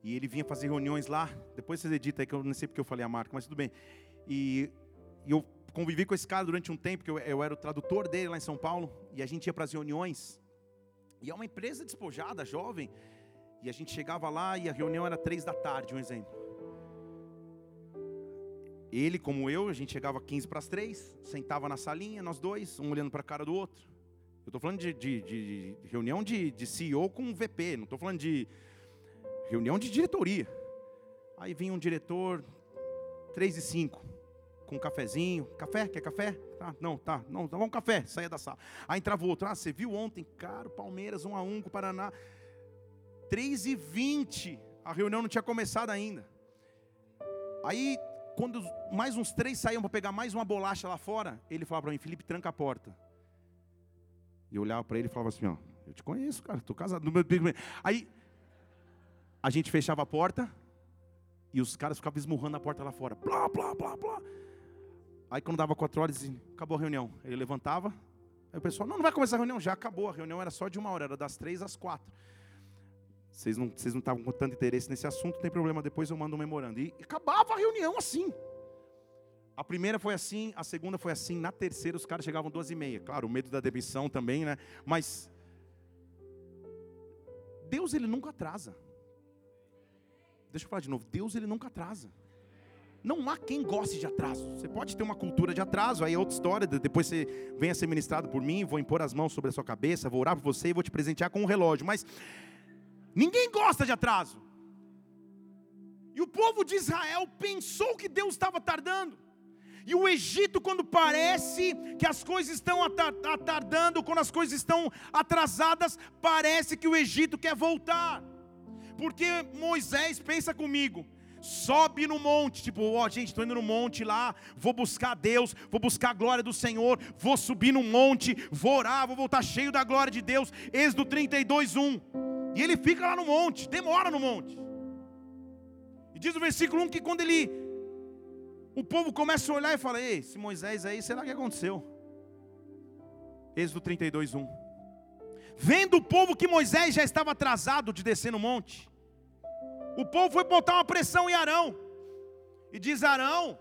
E ele vinha fazer reuniões lá. Depois vocês editam aí, que eu não sei porque eu falei a marca, mas tudo bem. E, e eu convivi com esse cara durante um tempo, que eu, eu, era o tradutor dele lá em São Paulo. E a gente ia para as reuniões. E é uma empresa despojada, jovem. E a gente chegava lá e a reunião era três da tarde, um exemplo. Ele, como eu, a gente chegava 15 para as três, sentava na salinha, nós dois, um olhando para a cara do outro. Eu estou falando de, de, de, reunião de, de CEO com VP, não estou falando de reunião de diretoria. Aí vinha um diretor, 3 e 5, com um cafezinho. Café? Quer café? Tá, não, tá. Não, tá bom, café. Saia da sala. Aí entrava outro. Ah, você viu ontem? Cara, Palmeiras 1 a 1 com o Paraná. 3 e 20. A reunião não tinha começado ainda. Aí, quando mais uns três saíam para pegar mais uma bolacha lá fora, ele falava para mim, Felipe, tranca a porta. E eu olhava para ele e falava assim, ó, eu te conheço, cara, estou casado. Aí, a gente fechava a porta e os caras ficavam esmurrando a porta lá fora. Blá, blá, blá, blá. Aí quando dava quatro horas, dizia, acabou a reunião. Ele levantava, aí o pessoal, não, não vai começar a reunião, já acabou. A reunião era só de uma hora, era das três às quatro. Vocês não, vocês não estavam com tanto interesse nesse assunto, tem problema, depois eu mando um memorando. E acabava a reunião assim. A primeira foi assim, a segunda foi assim, na terceira os caras chegavam duas e meia. Claro, o medo da demissão também, né? Mas Deus ele nunca atrasa. Deixa eu falar de novo, Deus ele nunca atrasa. Não há quem goste de atraso. Você pode ter uma cultura de atraso, aí é outra história. Depois você venha ser ministrado por mim, vou impor as mãos sobre a sua cabeça, vou orar por você e vou te presentear com um relógio. Mas ninguém gosta de atraso. E o povo de Israel pensou que Deus estava tardando. E o Egito, quando parece que as coisas estão atardando, quando as coisas estão atrasadas, parece que o Egito quer voltar. Porque Moisés, pensa comigo, sobe no monte, tipo, ó, oh, gente, estou indo no monte lá, vou buscar Deus, vou buscar a glória do Senhor, vou subir no monte, vou orar, vou voltar cheio da glória de Deus. Êxodo 32, 1. E ele fica lá no monte, demora no monte. E diz o versículo 1 que quando ele o povo começa a olhar e fala: Ei, esse Moisés aí, será que aconteceu? Êxodo 32, 1. Vendo o povo que Moisés já estava atrasado de descer no monte, o povo foi botar uma pressão em Arão. E diz Arão: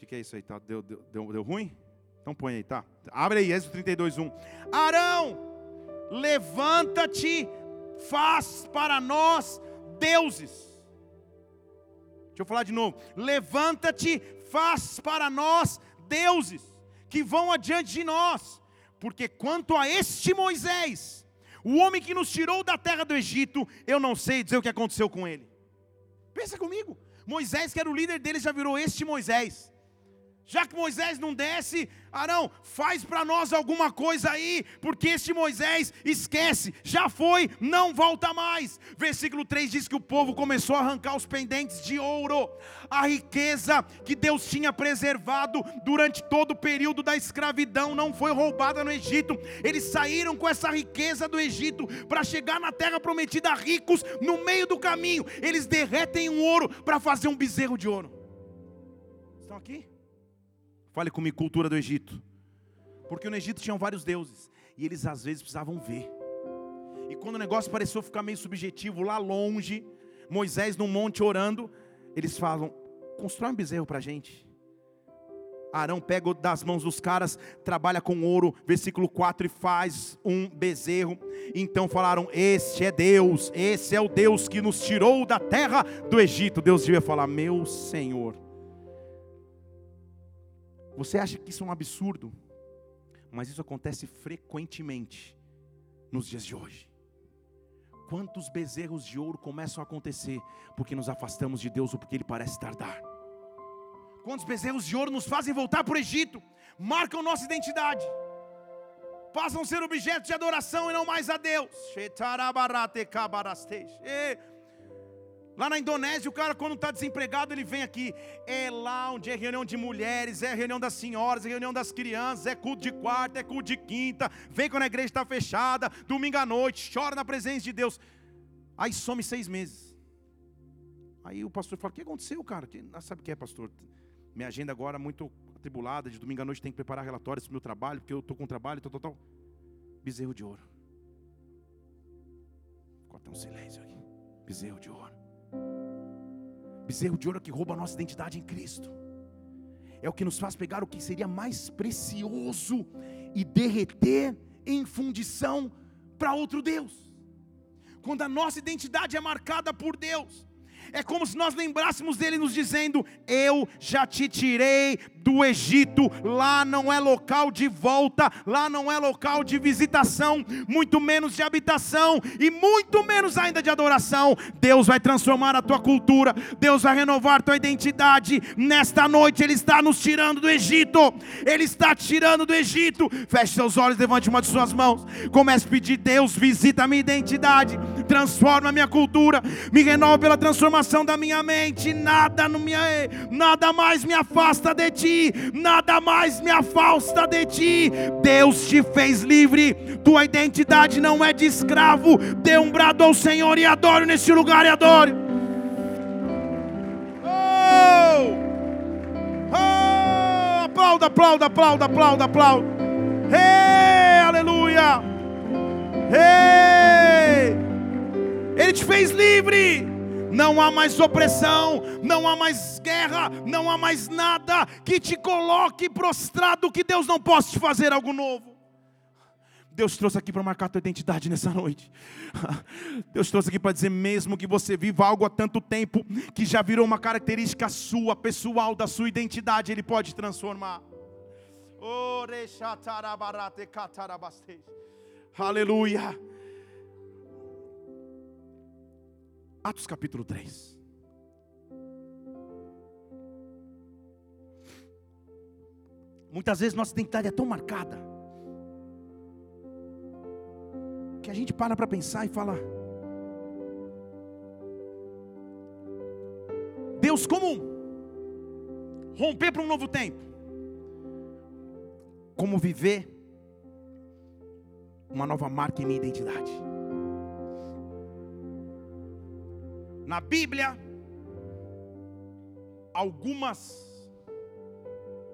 O que, é isso aí? Tá? Deu, deu, deu, deu ruim? Então põe aí, tá? Abre aí, Êxodo 32, 1. Arão, levanta-te, faz para nós deuses Deixa eu falar de novo. Levanta-te, faz para nós deuses que vão adiante de nós, porque quanto a este Moisés, o homem que nos tirou da terra do Egito, eu não sei dizer o que aconteceu com ele. Pensa comigo. Moisés, que era o líder dele, já virou este Moisés. Já que Moisés não desce, Arão, faz para nós alguma coisa aí, porque este Moisés esquece, já foi, não volta mais. Versículo 3 diz que o povo começou a arrancar os pendentes de ouro, a riqueza que Deus tinha preservado durante todo o período da escravidão não foi roubada no Egito. Eles saíram com essa riqueza do Egito para chegar na terra prometida ricos, no meio do caminho, eles derretem um ouro para fazer um bezerro de ouro. Estão aqui? Fale comigo, cultura do Egito. Porque no Egito tinham vários deuses. E eles às vezes precisavam ver. E quando o negócio pareceu ficar meio subjetivo lá longe, Moisés num monte orando, eles falam: constrói um bezerro para a gente. Arão pega das mãos dos caras, trabalha com ouro, versículo 4, e faz um bezerro. Então falaram: Este é Deus, esse é o Deus que nos tirou da terra do Egito. Deus devia falar: Meu Senhor. Você acha que isso é um absurdo? Mas isso acontece frequentemente nos dias de hoje. Quantos bezerros de ouro começam a acontecer porque nos afastamos de Deus ou porque Ele parece tardar? Quantos bezerros de ouro nos fazem voltar para o Egito, marcam nossa identidade, passam a ser objetos de adoração e não mais a Deus. Lá na Indonésia, o cara, quando está desempregado, ele vem aqui. É lá onde é reunião de mulheres, é reunião das senhoras, é reunião das crianças, é culto de quarta, é culto de quinta. Vem quando a igreja está fechada, domingo à noite, chora na presença de Deus. Aí some seis meses. Aí o pastor fala: O que aconteceu, cara? Que, ah, sabe o que é, pastor? Minha agenda agora é muito atribulada. De domingo à noite tem que preparar relatórios para o meu trabalho, porque eu estou com trabalho, tal, tal, tal. Bezerro de ouro. Até um silêncio aqui. Bezerro de ouro. Bezerro de ouro que rouba a nossa identidade em Cristo. É o que nos faz pegar o que seria mais precioso e derreter em fundição para outro Deus. Quando a nossa identidade é marcada por Deus, é como se nós lembrássemos dele nos dizendo: Eu já te tirei do Egito, lá não é local de volta, lá não é local de visitação, muito menos de habitação e muito menos ainda de adoração. Deus vai transformar a tua cultura, Deus vai renovar a tua identidade. Nesta noite, Ele está nos tirando do Egito, Ele está tirando do Egito. Feche seus olhos, levante uma de suas mãos, comece a pedir: Deus, visita a minha identidade, transforma a minha cultura, me renova pela transformação da minha mente. Nada, no minha, nada mais me afasta de ti nada mais me afasta de ti. Deus te fez livre, tua identidade não é de escravo. Dê um brado ao Senhor e adore nesse lugar e adore. Oh! Oh! Aplauda, aplauda, aplauda, aplauda, aplauda. Hey, aleluia! Hey! Ele te fez livre não há mais opressão, não há mais guerra, não há mais nada que te coloque prostrado que Deus não possa te fazer algo novo. Deus trouxe aqui para marcar a tua identidade nessa noite. Deus trouxe aqui para dizer mesmo que você viva algo há tanto tempo que já virou uma característica sua, pessoal, da sua identidade, Ele pode transformar. Aleluia. Atos capítulo 3. Muitas vezes nossa identidade é tão marcada que a gente para para pensar e fala: Deus, como romper para um novo tempo? Como viver uma nova marca em minha identidade? Na Bíblia, algumas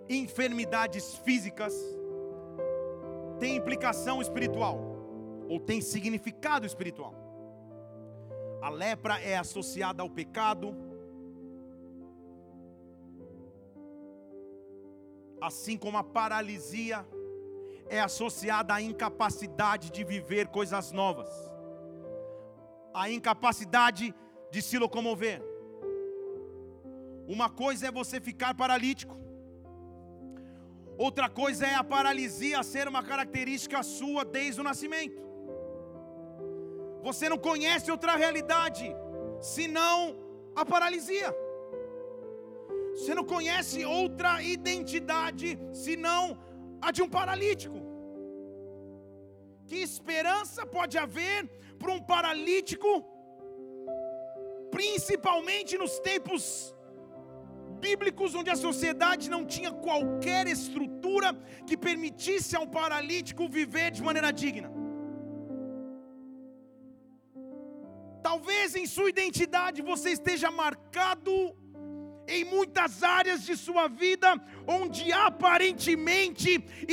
enfermidades físicas têm implicação espiritual, ou têm significado espiritual. A lepra é associada ao pecado, assim como a paralisia é associada à incapacidade de viver coisas novas, a incapacidade de se locomover. Uma coisa é você ficar paralítico, outra coisa é a paralisia ser uma característica sua desde o nascimento. Você não conhece outra realidade senão a paralisia. Você não conhece outra identidade senão a de um paralítico. Que esperança pode haver para um paralítico principalmente nos tempos bíblicos, onde a sociedade não tinha qualquer estrutura que permitisse a um paralítico viver de maneira digna. Talvez em sua identidade você esteja marcado em muitas áreas de sua vida, onde aparentemente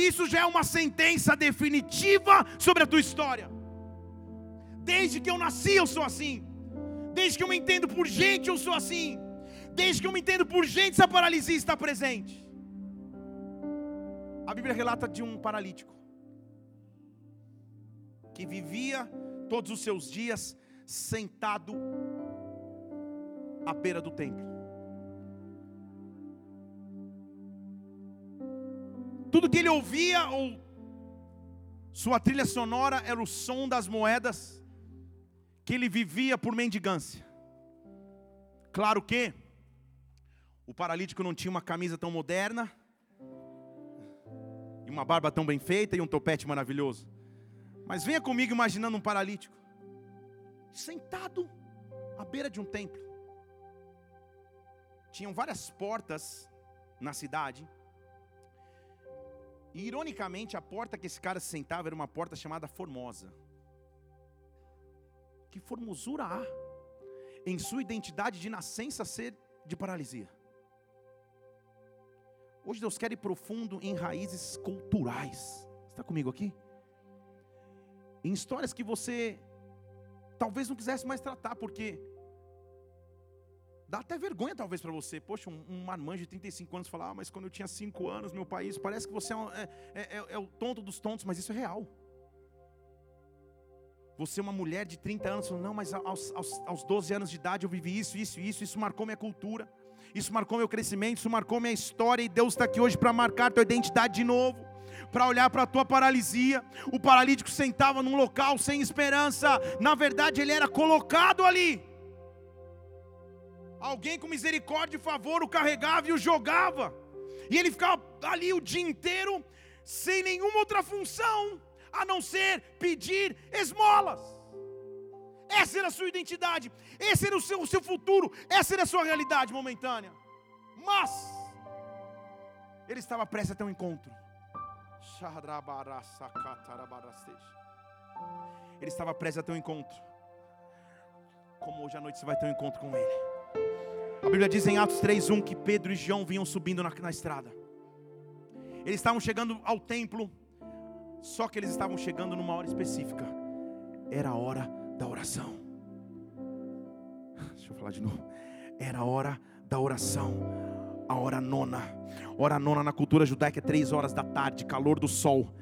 isso já é uma sentença definitiva sobre a tua história. Desde que eu nasci, eu sou assim. Desde que eu me entendo por gente, eu sou assim. Desde que eu me entendo por gente, essa paralisia está presente. A Bíblia relata de um paralítico que vivia todos os seus dias sentado à beira do templo. Tudo que ele ouvia ou sua trilha sonora era o som das moedas que ele vivia por mendigância. Claro que o paralítico não tinha uma camisa tão moderna, e uma barba tão bem feita e um topete maravilhoso. Mas venha comigo imaginando um paralítico sentado à beira de um templo. Tinham várias portas na cidade. E ironicamente, a porta que esse cara se sentava era uma porta chamada Formosa. Que formosura há em sua identidade de nascença ser de paralisia? Hoje Deus quer ir profundo em raízes culturais. Está comigo aqui? Em histórias que você talvez não quisesse mais tratar, porque dá até vergonha talvez para você. Poxa, um, um marmanjo de 35 anos falar, ah, mas quando eu tinha 5 anos, meu país, parece que você é, é, é, é, o tonto dos tontos, mas isso é real. Você é uma mulher de 30 anos, não, mas aos, aos, aos 12 anos de idade eu vivi isso, isso, isso, isso marcou minha cultura isso marcou meu crescimento, isso marcou minha história, e Deus está aqui hoje para marcar tua identidade de novo, para olhar para a tua paralisia. O paralítico sentava num local sem esperança, na verdade ele era colocado ali. Alguém com misericórdia e favor o carregava e o jogava, e ele ficava ali o dia inteiro, sem nenhuma outra função, a não ser pedir esmolas. Essa era a sua identidade, esse era o seu, o seu futuro, essa era a sua realidade momentânea. Mas, ele estava prestes a ter um encontro. Ele estava prestes a ter um encontro. Como hoje à noite você vai ter um encontro com ele. A Bíblia diz em Atos 3:1 que Pedro e João vinham subindo na, na estrada. Eles estavam chegando ao templo, só que eles estavam chegando numa hora específica. Era a hora da oração. Deixa eu falar de novo. Era a hora da oração. A hora nona. Hora nona na cultura judaica é três horas da tarde, calor do sol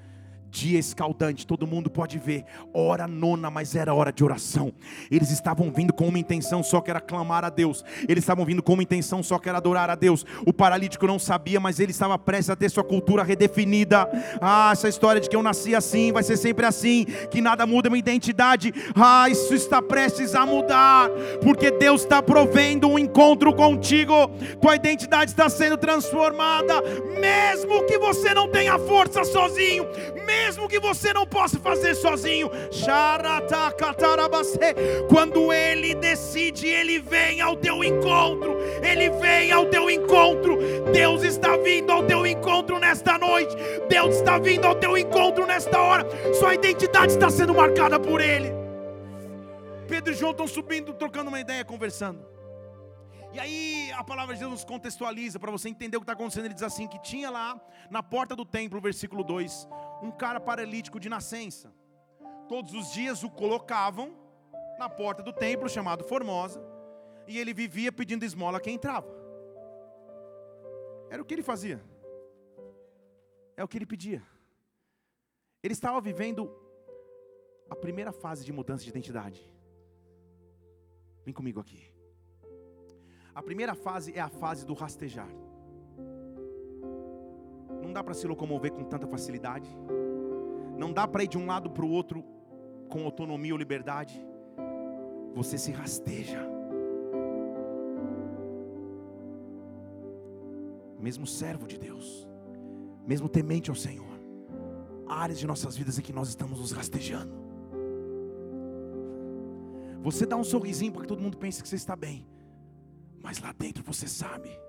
dia escaldante, todo mundo pode ver, hora nona, mas era hora de oração. Eles estavam vindo com uma intenção só que era clamar a Deus, eles estavam vindo com uma intenção só que era adorar a Deus. O paralítico não sabia, mas ele estava prestes a ter sua cultura redefinida. Ah, essa história de que eu nasci assim, vai ser sempre assim, que nada muda minha identidade. Ah, isso está prestes a mudar, porque Deus está provendo um encontro contigo, tua identidade está sendo transformada, mesmo que você não tenha força sozinho, mesmo mesmo que você não possa fazer sozinho. Quando Ele decide, Ele vem ao teu encontro. Ele vem ao teu encontro. Deus está vindo ao teu encontro nesta noite. Deus está vindo ao teu encontro nesta hora. Sua identidade está sendo marcada por Ele. Pedro e João estão subindo, trocando uma ideia, conversando. E aí a palavra de Deus nos contextualiza para você entender o que está acontecendo. Ele diz assim: que tinha lá na porta do templo, versículo 2, um cara paralítico de nascença. Todos os dias o colocavam na porta do templo, chamado Formosa, e ele vivia pedindo esmola a quem entrava. Era o que ele fazia. É o que ele pedia. Ele estava vivendo a primeira fase de mudança de identidade. Vem comigo aqui. A primeira fase é a fase do rastejar. Não dá para se locomover com tanta facilidade. Não dá para ir de um lado para o outro com autonomia ou liberdade. Você se rasteja. Mesmo servo de Deus, mesmo temente ao Senhor, áreas de nossas vidas em que nós estamos nos rastejando. Você dá um sorrisinho para que todo mundo pense que você está bem mas lá dentro você sabe.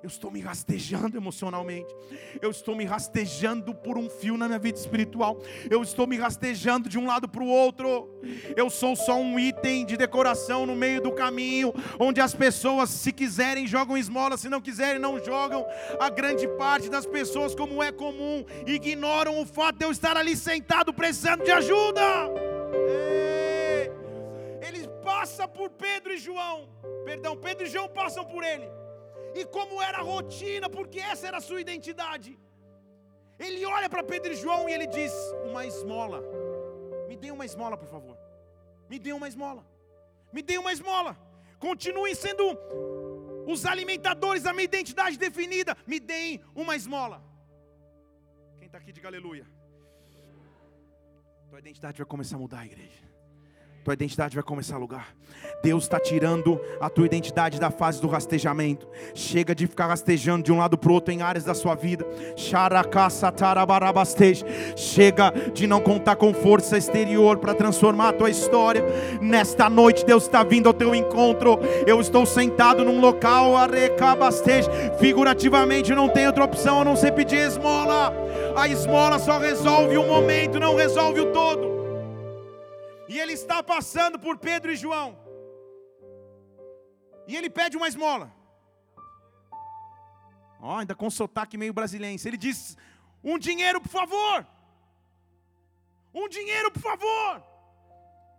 Eu estou me rastejando emocionalmente. Eu estou me rastejando por um fio na minha vida espiritual. Eu estou me rastejando de um lado para o outro. Eu sou só um item de decoração no meio do caminho, onde as pessoas, se quiserem, jogam esmola, se não quiserem, não jogam. A grande parte das pessoas, como é comum, ignoram o fato de eu estar ali sentado precisando de ajuda. Passa por Pedro e João. Perdão, Pedro e João passam por ele. E como era a rotina, porque essa era a sua identidade. Ele olha para Pedro e João e ele diz: Uma esmola. Me dê uma esmola, por favor. Me dê uma esmola. Me dê uma esmola. Continuem sendo os alimentadores da minha identidade definida. Me deem uma esmola. Quem está aqui, diga aleluia. Tua identidade vai começar a mudar, igreja tua identidade vai começar a lugar. Deus está tirando a tua identidade da fase do rastejamento. Chega de ficar rastejando de um lado para o outro em áreas da sua vida. Chega de não contar com força exterior para transformar a tua história. Nesta noite, Deus está vindo ao teu encontro. Eu estou sentado num local, figurativamente, não tem outra opção a não ser pedir esmola. A esmola só resolve um momento, não resolve o todo. E ele está passando por Pedro e João. E ele pede uma esmola. Ó, oh, ainda com sotaque meio brasileiro. Ele diz: Um dinheiro, por favor. Um dinheiro, por favor.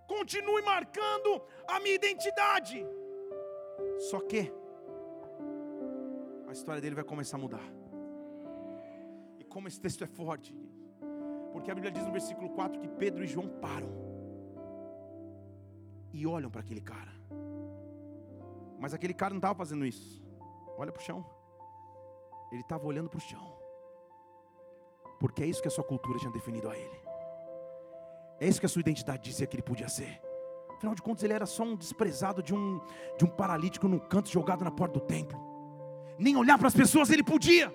Continue marcando a minha identidade. Só que a história dele vai começar a mudar. E como esse texto é forte. Porque a Bíblia diz no versículo 4 que Pedro e João param e olham para aquele cara. Mas aquele cara não estava fazendo isso. Olha para o chão. Ele estava olhando para o chão. Porque é isso que a sua cultura tinha definido a ele. É isso que a sua identidade dizia que ele podia ser. Afinal de contas, ele era só um desprezado de um, de um paralítico no canto jogado na porta do templo. Nem olhar para as pessoas ele podia.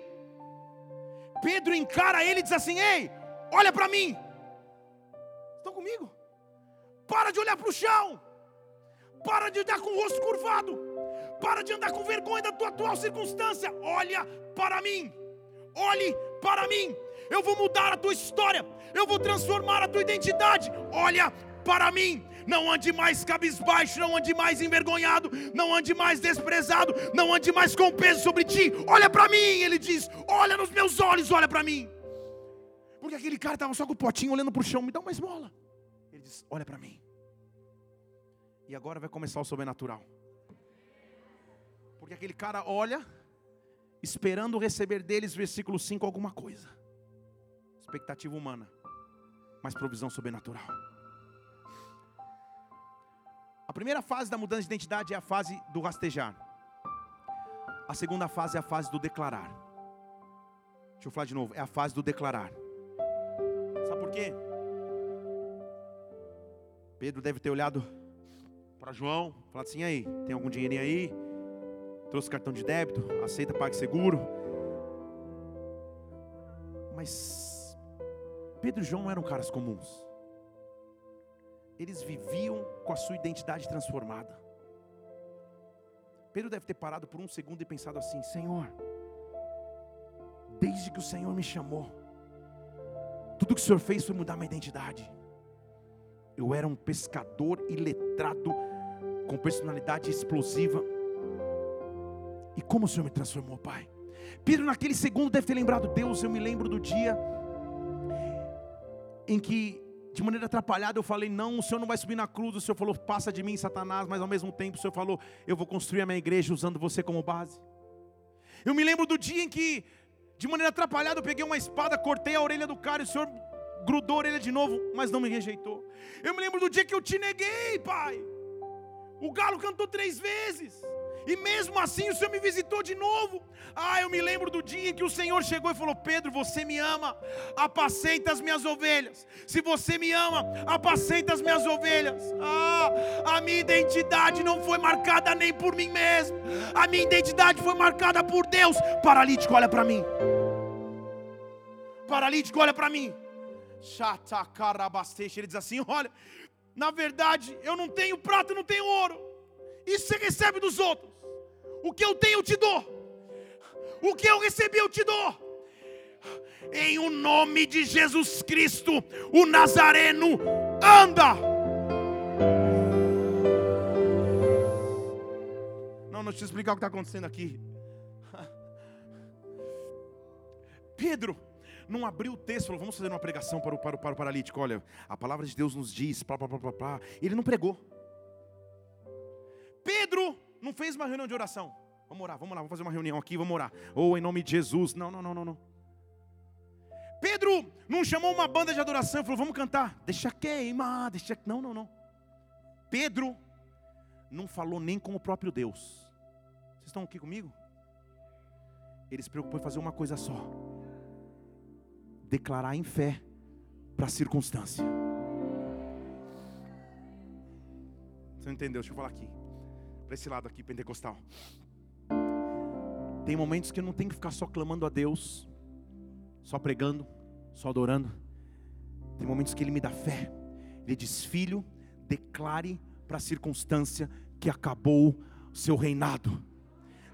Pedro encara ele e diz assim: Ei, olha para mim. Estão comigo? Para de olhar para o chão. Para de andar com o rosto curvado. Para de andar com vergonha da tua atual circunstância. Olha para mim. Olhe para mim. Eu vou mudar a tua história. Eu vou transformar a tua identidade. Olha para mim. Não ande mais cabisbaixo, não ande mais envergonhado, não ande mais desprezado, não ande mais com peso sobre ti. Olha para mim, ele diz: Olha nos meus olhos, olha para mim. Porque aquele cara estava só com o potinho olhando para o chão, me dá uma esmola. Ele diz: Olha para mim. E agora vai começar o sobrenatural. Porque aquele cara olha, esperando receber deles, versículo 5, alguma coisa. Expectativa humana, mas provisão sobrenatural. A primeira fase da mudança de identidade é a fase do rastejar. A segunda fase é a fase do declarar. Deixa eu falar de novo, é a fase do declarar. Sabe por quê? Pedro deve ter olhado para João, falar assim: aí, tem algum dinheirinho aí? Trouxe cartão de débito, aceita PagSeguro. Mas Pedro e João eram caras comuns. Eles viviam com a sua identidade transformada. Pedro deve ter parado por um segundo e pensado assim: Senhor, desde que o Senhor me chamou, tudo que o Senhor fez foi mudar minha identidade. Eu era um pescador iletrado com personalidade explosiva. E como o Senhor me transformou, Pai? Pedro, naquele segundo, deve ter lembrado Deus. Eu me lembro do dia em que, de maneira atrapalhada, eu falei: Não, o Senhor não vai subir na cruz. O Senhor falou: Passa de mim, Satanás. Mas ao mesmo tempo, o Senhor falou: Eu vou construir a minha igreja usando você como base. Eu me lembro do dia em que, de maneira atrapalhada, eu peguei uma espada, cortei a orelha do cara e o Senhor grudou a orelha de novo, mas não me rejeitou. Eu me lembro do dia que eu te neguei, Pai. O galo cantou três vezes. E mesmo assim o Senhor me visitou de novo. Ah, eu me lembro do dia em que o Senhor chegou e falou: Pedro, você me ama, apacenta as minhas ovelhas. Se você me ama, apacenta as minhas ovelhas. Ah, a minha identidade não foi marcada nem por mim mesmo, a minha identidade foi marcada por Deus. Paralítico, olha para mim. Paralítico, olha para mim. Ele diz assim: Olha, na verdade, eu não tenho prata, não tenho ouro. Isso você recebe dos outros. O que eu tenho, eu te dou. O que eu recebi, eu te dou. Em o nome de Jesus Cristo, o Nazareno anda. Não, não te explicar o que está acontecendo aqui. Pedro não abriu o texto, falou, vamos fazer uma pregação para o, para o, para o paralítico. Olha, a palavra de Deus nos diz. Ele não pregou. não fez uma reunião de oração. Vamos orar, vamos lá, vamos fazer uma reunião aqui, vamos orar. Ou oh, em nome de Jesus. Não, não, não, não, não. Pedro não chamou uma banda de adoração falou: vamos cantar. Deixa queimar, deixa. Não, não, não. Pedro não falou nem com o próprio Deus. Vocês estão aqui comigo? Ele se preocupou em fazer uma coisa só: declarar em fé para a circunstância. Você não entendeu? Deixa eu falar aqui. Para esse lado aqui, pentecostal. Tem momentos que não tem que ficar só clamando a Deus, só pregando, só adorando. Tem momentos que Ele me dá fé. Ele diz: Filho, declare para a circunstância que acabou o seu reinado.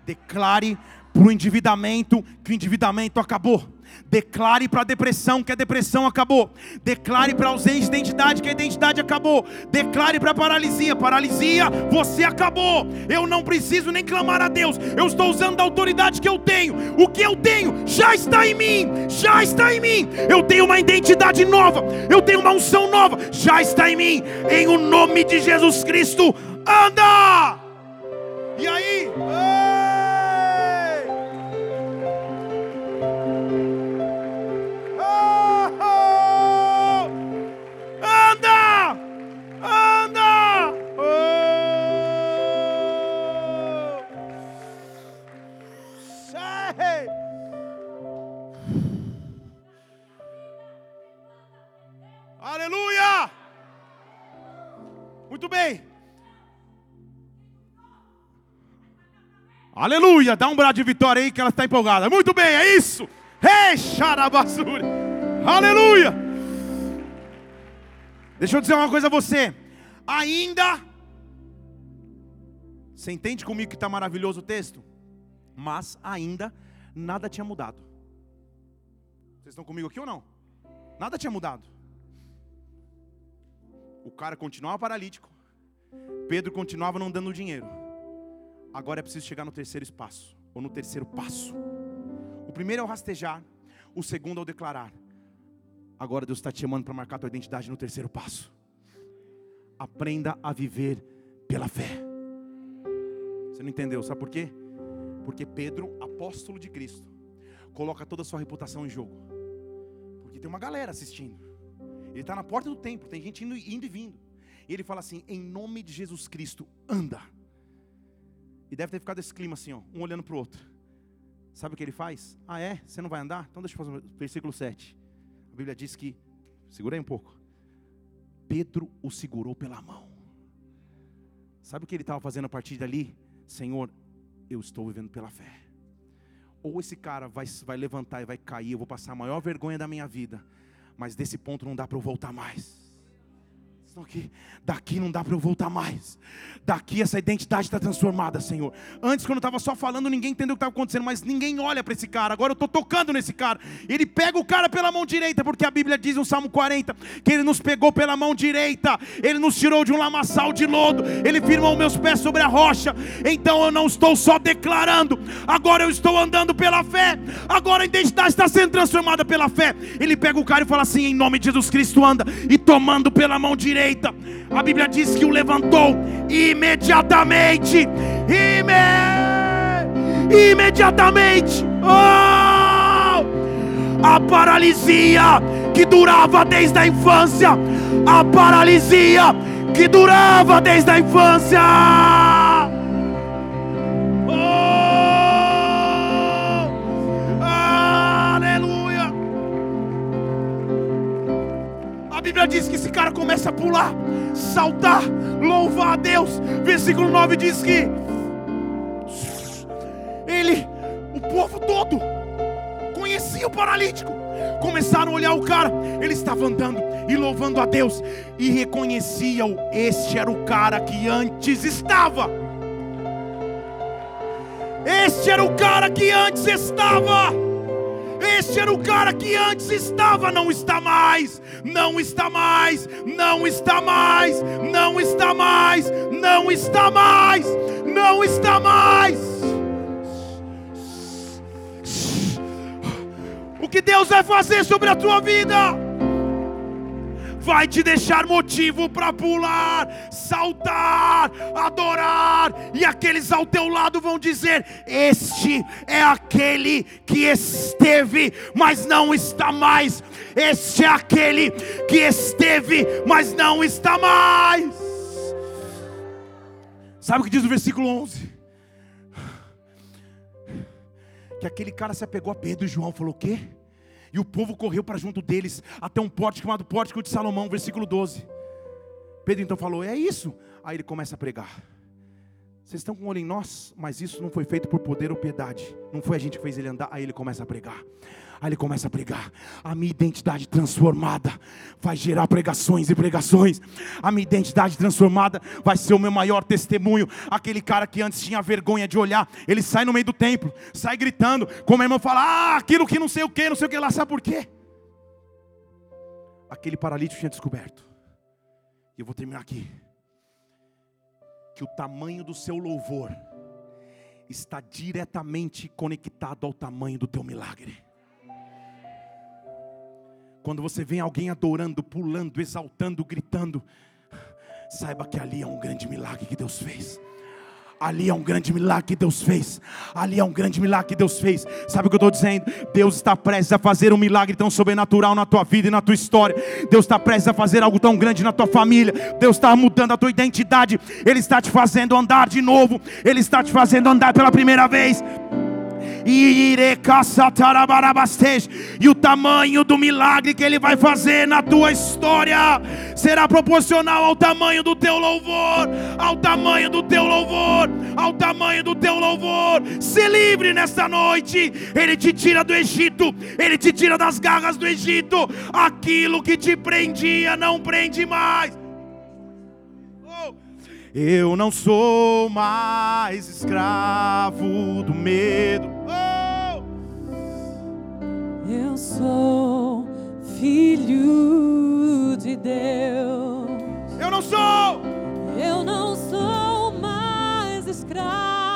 Declare para o endividamento que o endividamento acabou. Declare para a depressão que a depressão acabou. Declare para a ausência de identidade que a identidade acabou. Declare para a paralisia: paralisia, você acabou. Eu não preciso nem clamar a Deus. Eu estou usando a autoridade que eu tenho. O que eu tenho já está em mim. Já está em mim. Eu tenho uma identidade nova. Eu tenho uma unção nova. Já está em mim. Em o nome de Jesus Cristo, anda! E aí? Muito bem. Aleluia. Dá um brado de vitória aí que ela está empolgada. Muito bem, é isso. Ei, xarabassuri. Aleluia. Deixa eu dizer uma coisa a você. Ainda. Você entende comigo que está maravilhoso o texto? Mas ainda nada tinha mudado. Vocês estão comigo aqui ou não? Nada tinha mudado. O cara continuava paralítico. Pedro continuava não dando dinheiro. Agora é preciso chegar no terceiro espaço, ou no terceiro passo. O primeiro é o rastejar, o segundo é o declarar. Agora Deus está te chamando para marcar tua identidade no terceiro passo. Aprenda a viver pela fé. Você não entendeu? Sabe por quê? Porque Pedro, apóstolo de Cristo, coloca toda a sua reputação em jogo. Porque tem uma galera assistindo. Ele está na porta do templo, tem gente indo, indo e vindo. E ele fala assim: em nome de Jesus Cristo, anda. E deve ter ficado esse clima assim, ó, um olhando para o outro. Sabe o que ele faz? Ah, é? Você não vai andar? Então deixa eu fazer o versículo 7. A Bíblia diz que, segura aí um pouco. Pedro o segurou pela mão. Sabe o que ele estava fazendo a partir dali? Senhor, eu estou vivendo pela fé. Ou esse cara vai, vai levantar e vai cair, eu vou passar a maior vergonha da minha vida mas desse ponto não dá para eu voltar mais. Aqui, daqui não dá para eu voltar mais. Daqui essa identidade está transformada, Senhor. Antes, quando eu estava só falando, ninguém entendeu o que estava acontecendo, mas ninguém olha para esse cara. Agora eu estou tocando nesse cara. Ele pega o cara pela mão direita, porque a Bíblia diz no Salmo 40 que ele nos pegou pela mão direita, ele nos tirou de um lamaçal de lodo, ele firmou meus pés sobre a rocha. Então eu não estou só declarando, agora eu estou andando pela fé. Agora a identidade está sendo transformada pela fé. Ele pega o cara e fala assim: em nome de Jesus Cristo, anda, e tomando pela mão direita direita. A Bíblia diz que o levantou imediatamente. Ime... Imediatamente. Oh! A paralisia que durava desde a infância. A paralisia que durava desde a infância. Bíblia diz que esse cara começa a pular, saltar, louvar a Deus. Versículo 9 diz que ele, o povo todo, conhecia o paralítico. Começaram a olhar o cara, ele estava andando e louvando a Deus, e reconheciam: este era o cara que antes estava. Este era o cara que antes estava. Este era o cara que antes estava, não está mais, não está mais, não está mais, não está mais, não está mais, não está mais. O que Deus vai fazer sobre a tua vida? Vai te deixar motivo para pular, saltar, adorar, e aqueles ao teu lado vão dizer: Este é aquele que esteve, mas não está mais. Este é aquele que esteve, mas não está mais. Sabe o que diz o versículo 11? Que aquele cara se apegou a Pedro e João, falou: O quê? E o povo correu para junto deles, até um pórtico chamado Pórtico de Salomão, versículo 12. Pedro então falou: É isso. Aí ele começa a pregar. Vocês estão com o olho em nós, mas isso não foi feito por poder ou piedade. Não foi a gente que fez ele andar. Aí ele começa a pregar. Aí ele começa a pregar. A minha identidade transformada vai gerar pregações e pregações. A minha identidade transformada vai ser o meu maior testemunho. Aquele cara que antes tinha vergonha de olhar, ele sai no meio do templo, sai gritando, como a irmã fala: Ah, aquilo que não sei o que, não sei o que lá, sabe por quê? Aquele paralítico tinha descoberto. E eu vou terminar aqui. Que o tamanho do seu louvor está diretamente conectado ao tamanho do teu milagre. Quando você vê alguém adorando, pulando, exaltando, gritando, saiba que ali é um grande milagre que Deus fez. Ali é um grande milagre que Deus fez. Ali é um grande milagre que Deus fez. Sabe o que eu estou dizendo? Deus está prestes a fazer um milagre tão sobrenatural na tua vida e na tua história. Deus está prestes a fazer algo tão grande na tua família. Deus está mudando a tua identidade. Ele está te fazendo andar de novo. Ele está te fazendo andar pela primeira vez. E o tamanho do milagre que Ele vai fazer na tua história será proporcional ao tamanho do teu louvor, ao tamanho do teu louvor, ao tamanho do teu louvor. Se livre nesta noite. Ele te tira do Egito, Ele te tira das garras do Egito. Aquilo que te prendia não prende mais. Eu não sou mais escravo do medo. Oh! Eu sou filho de Deus. Eu não sou. Eu não sou mais escravo.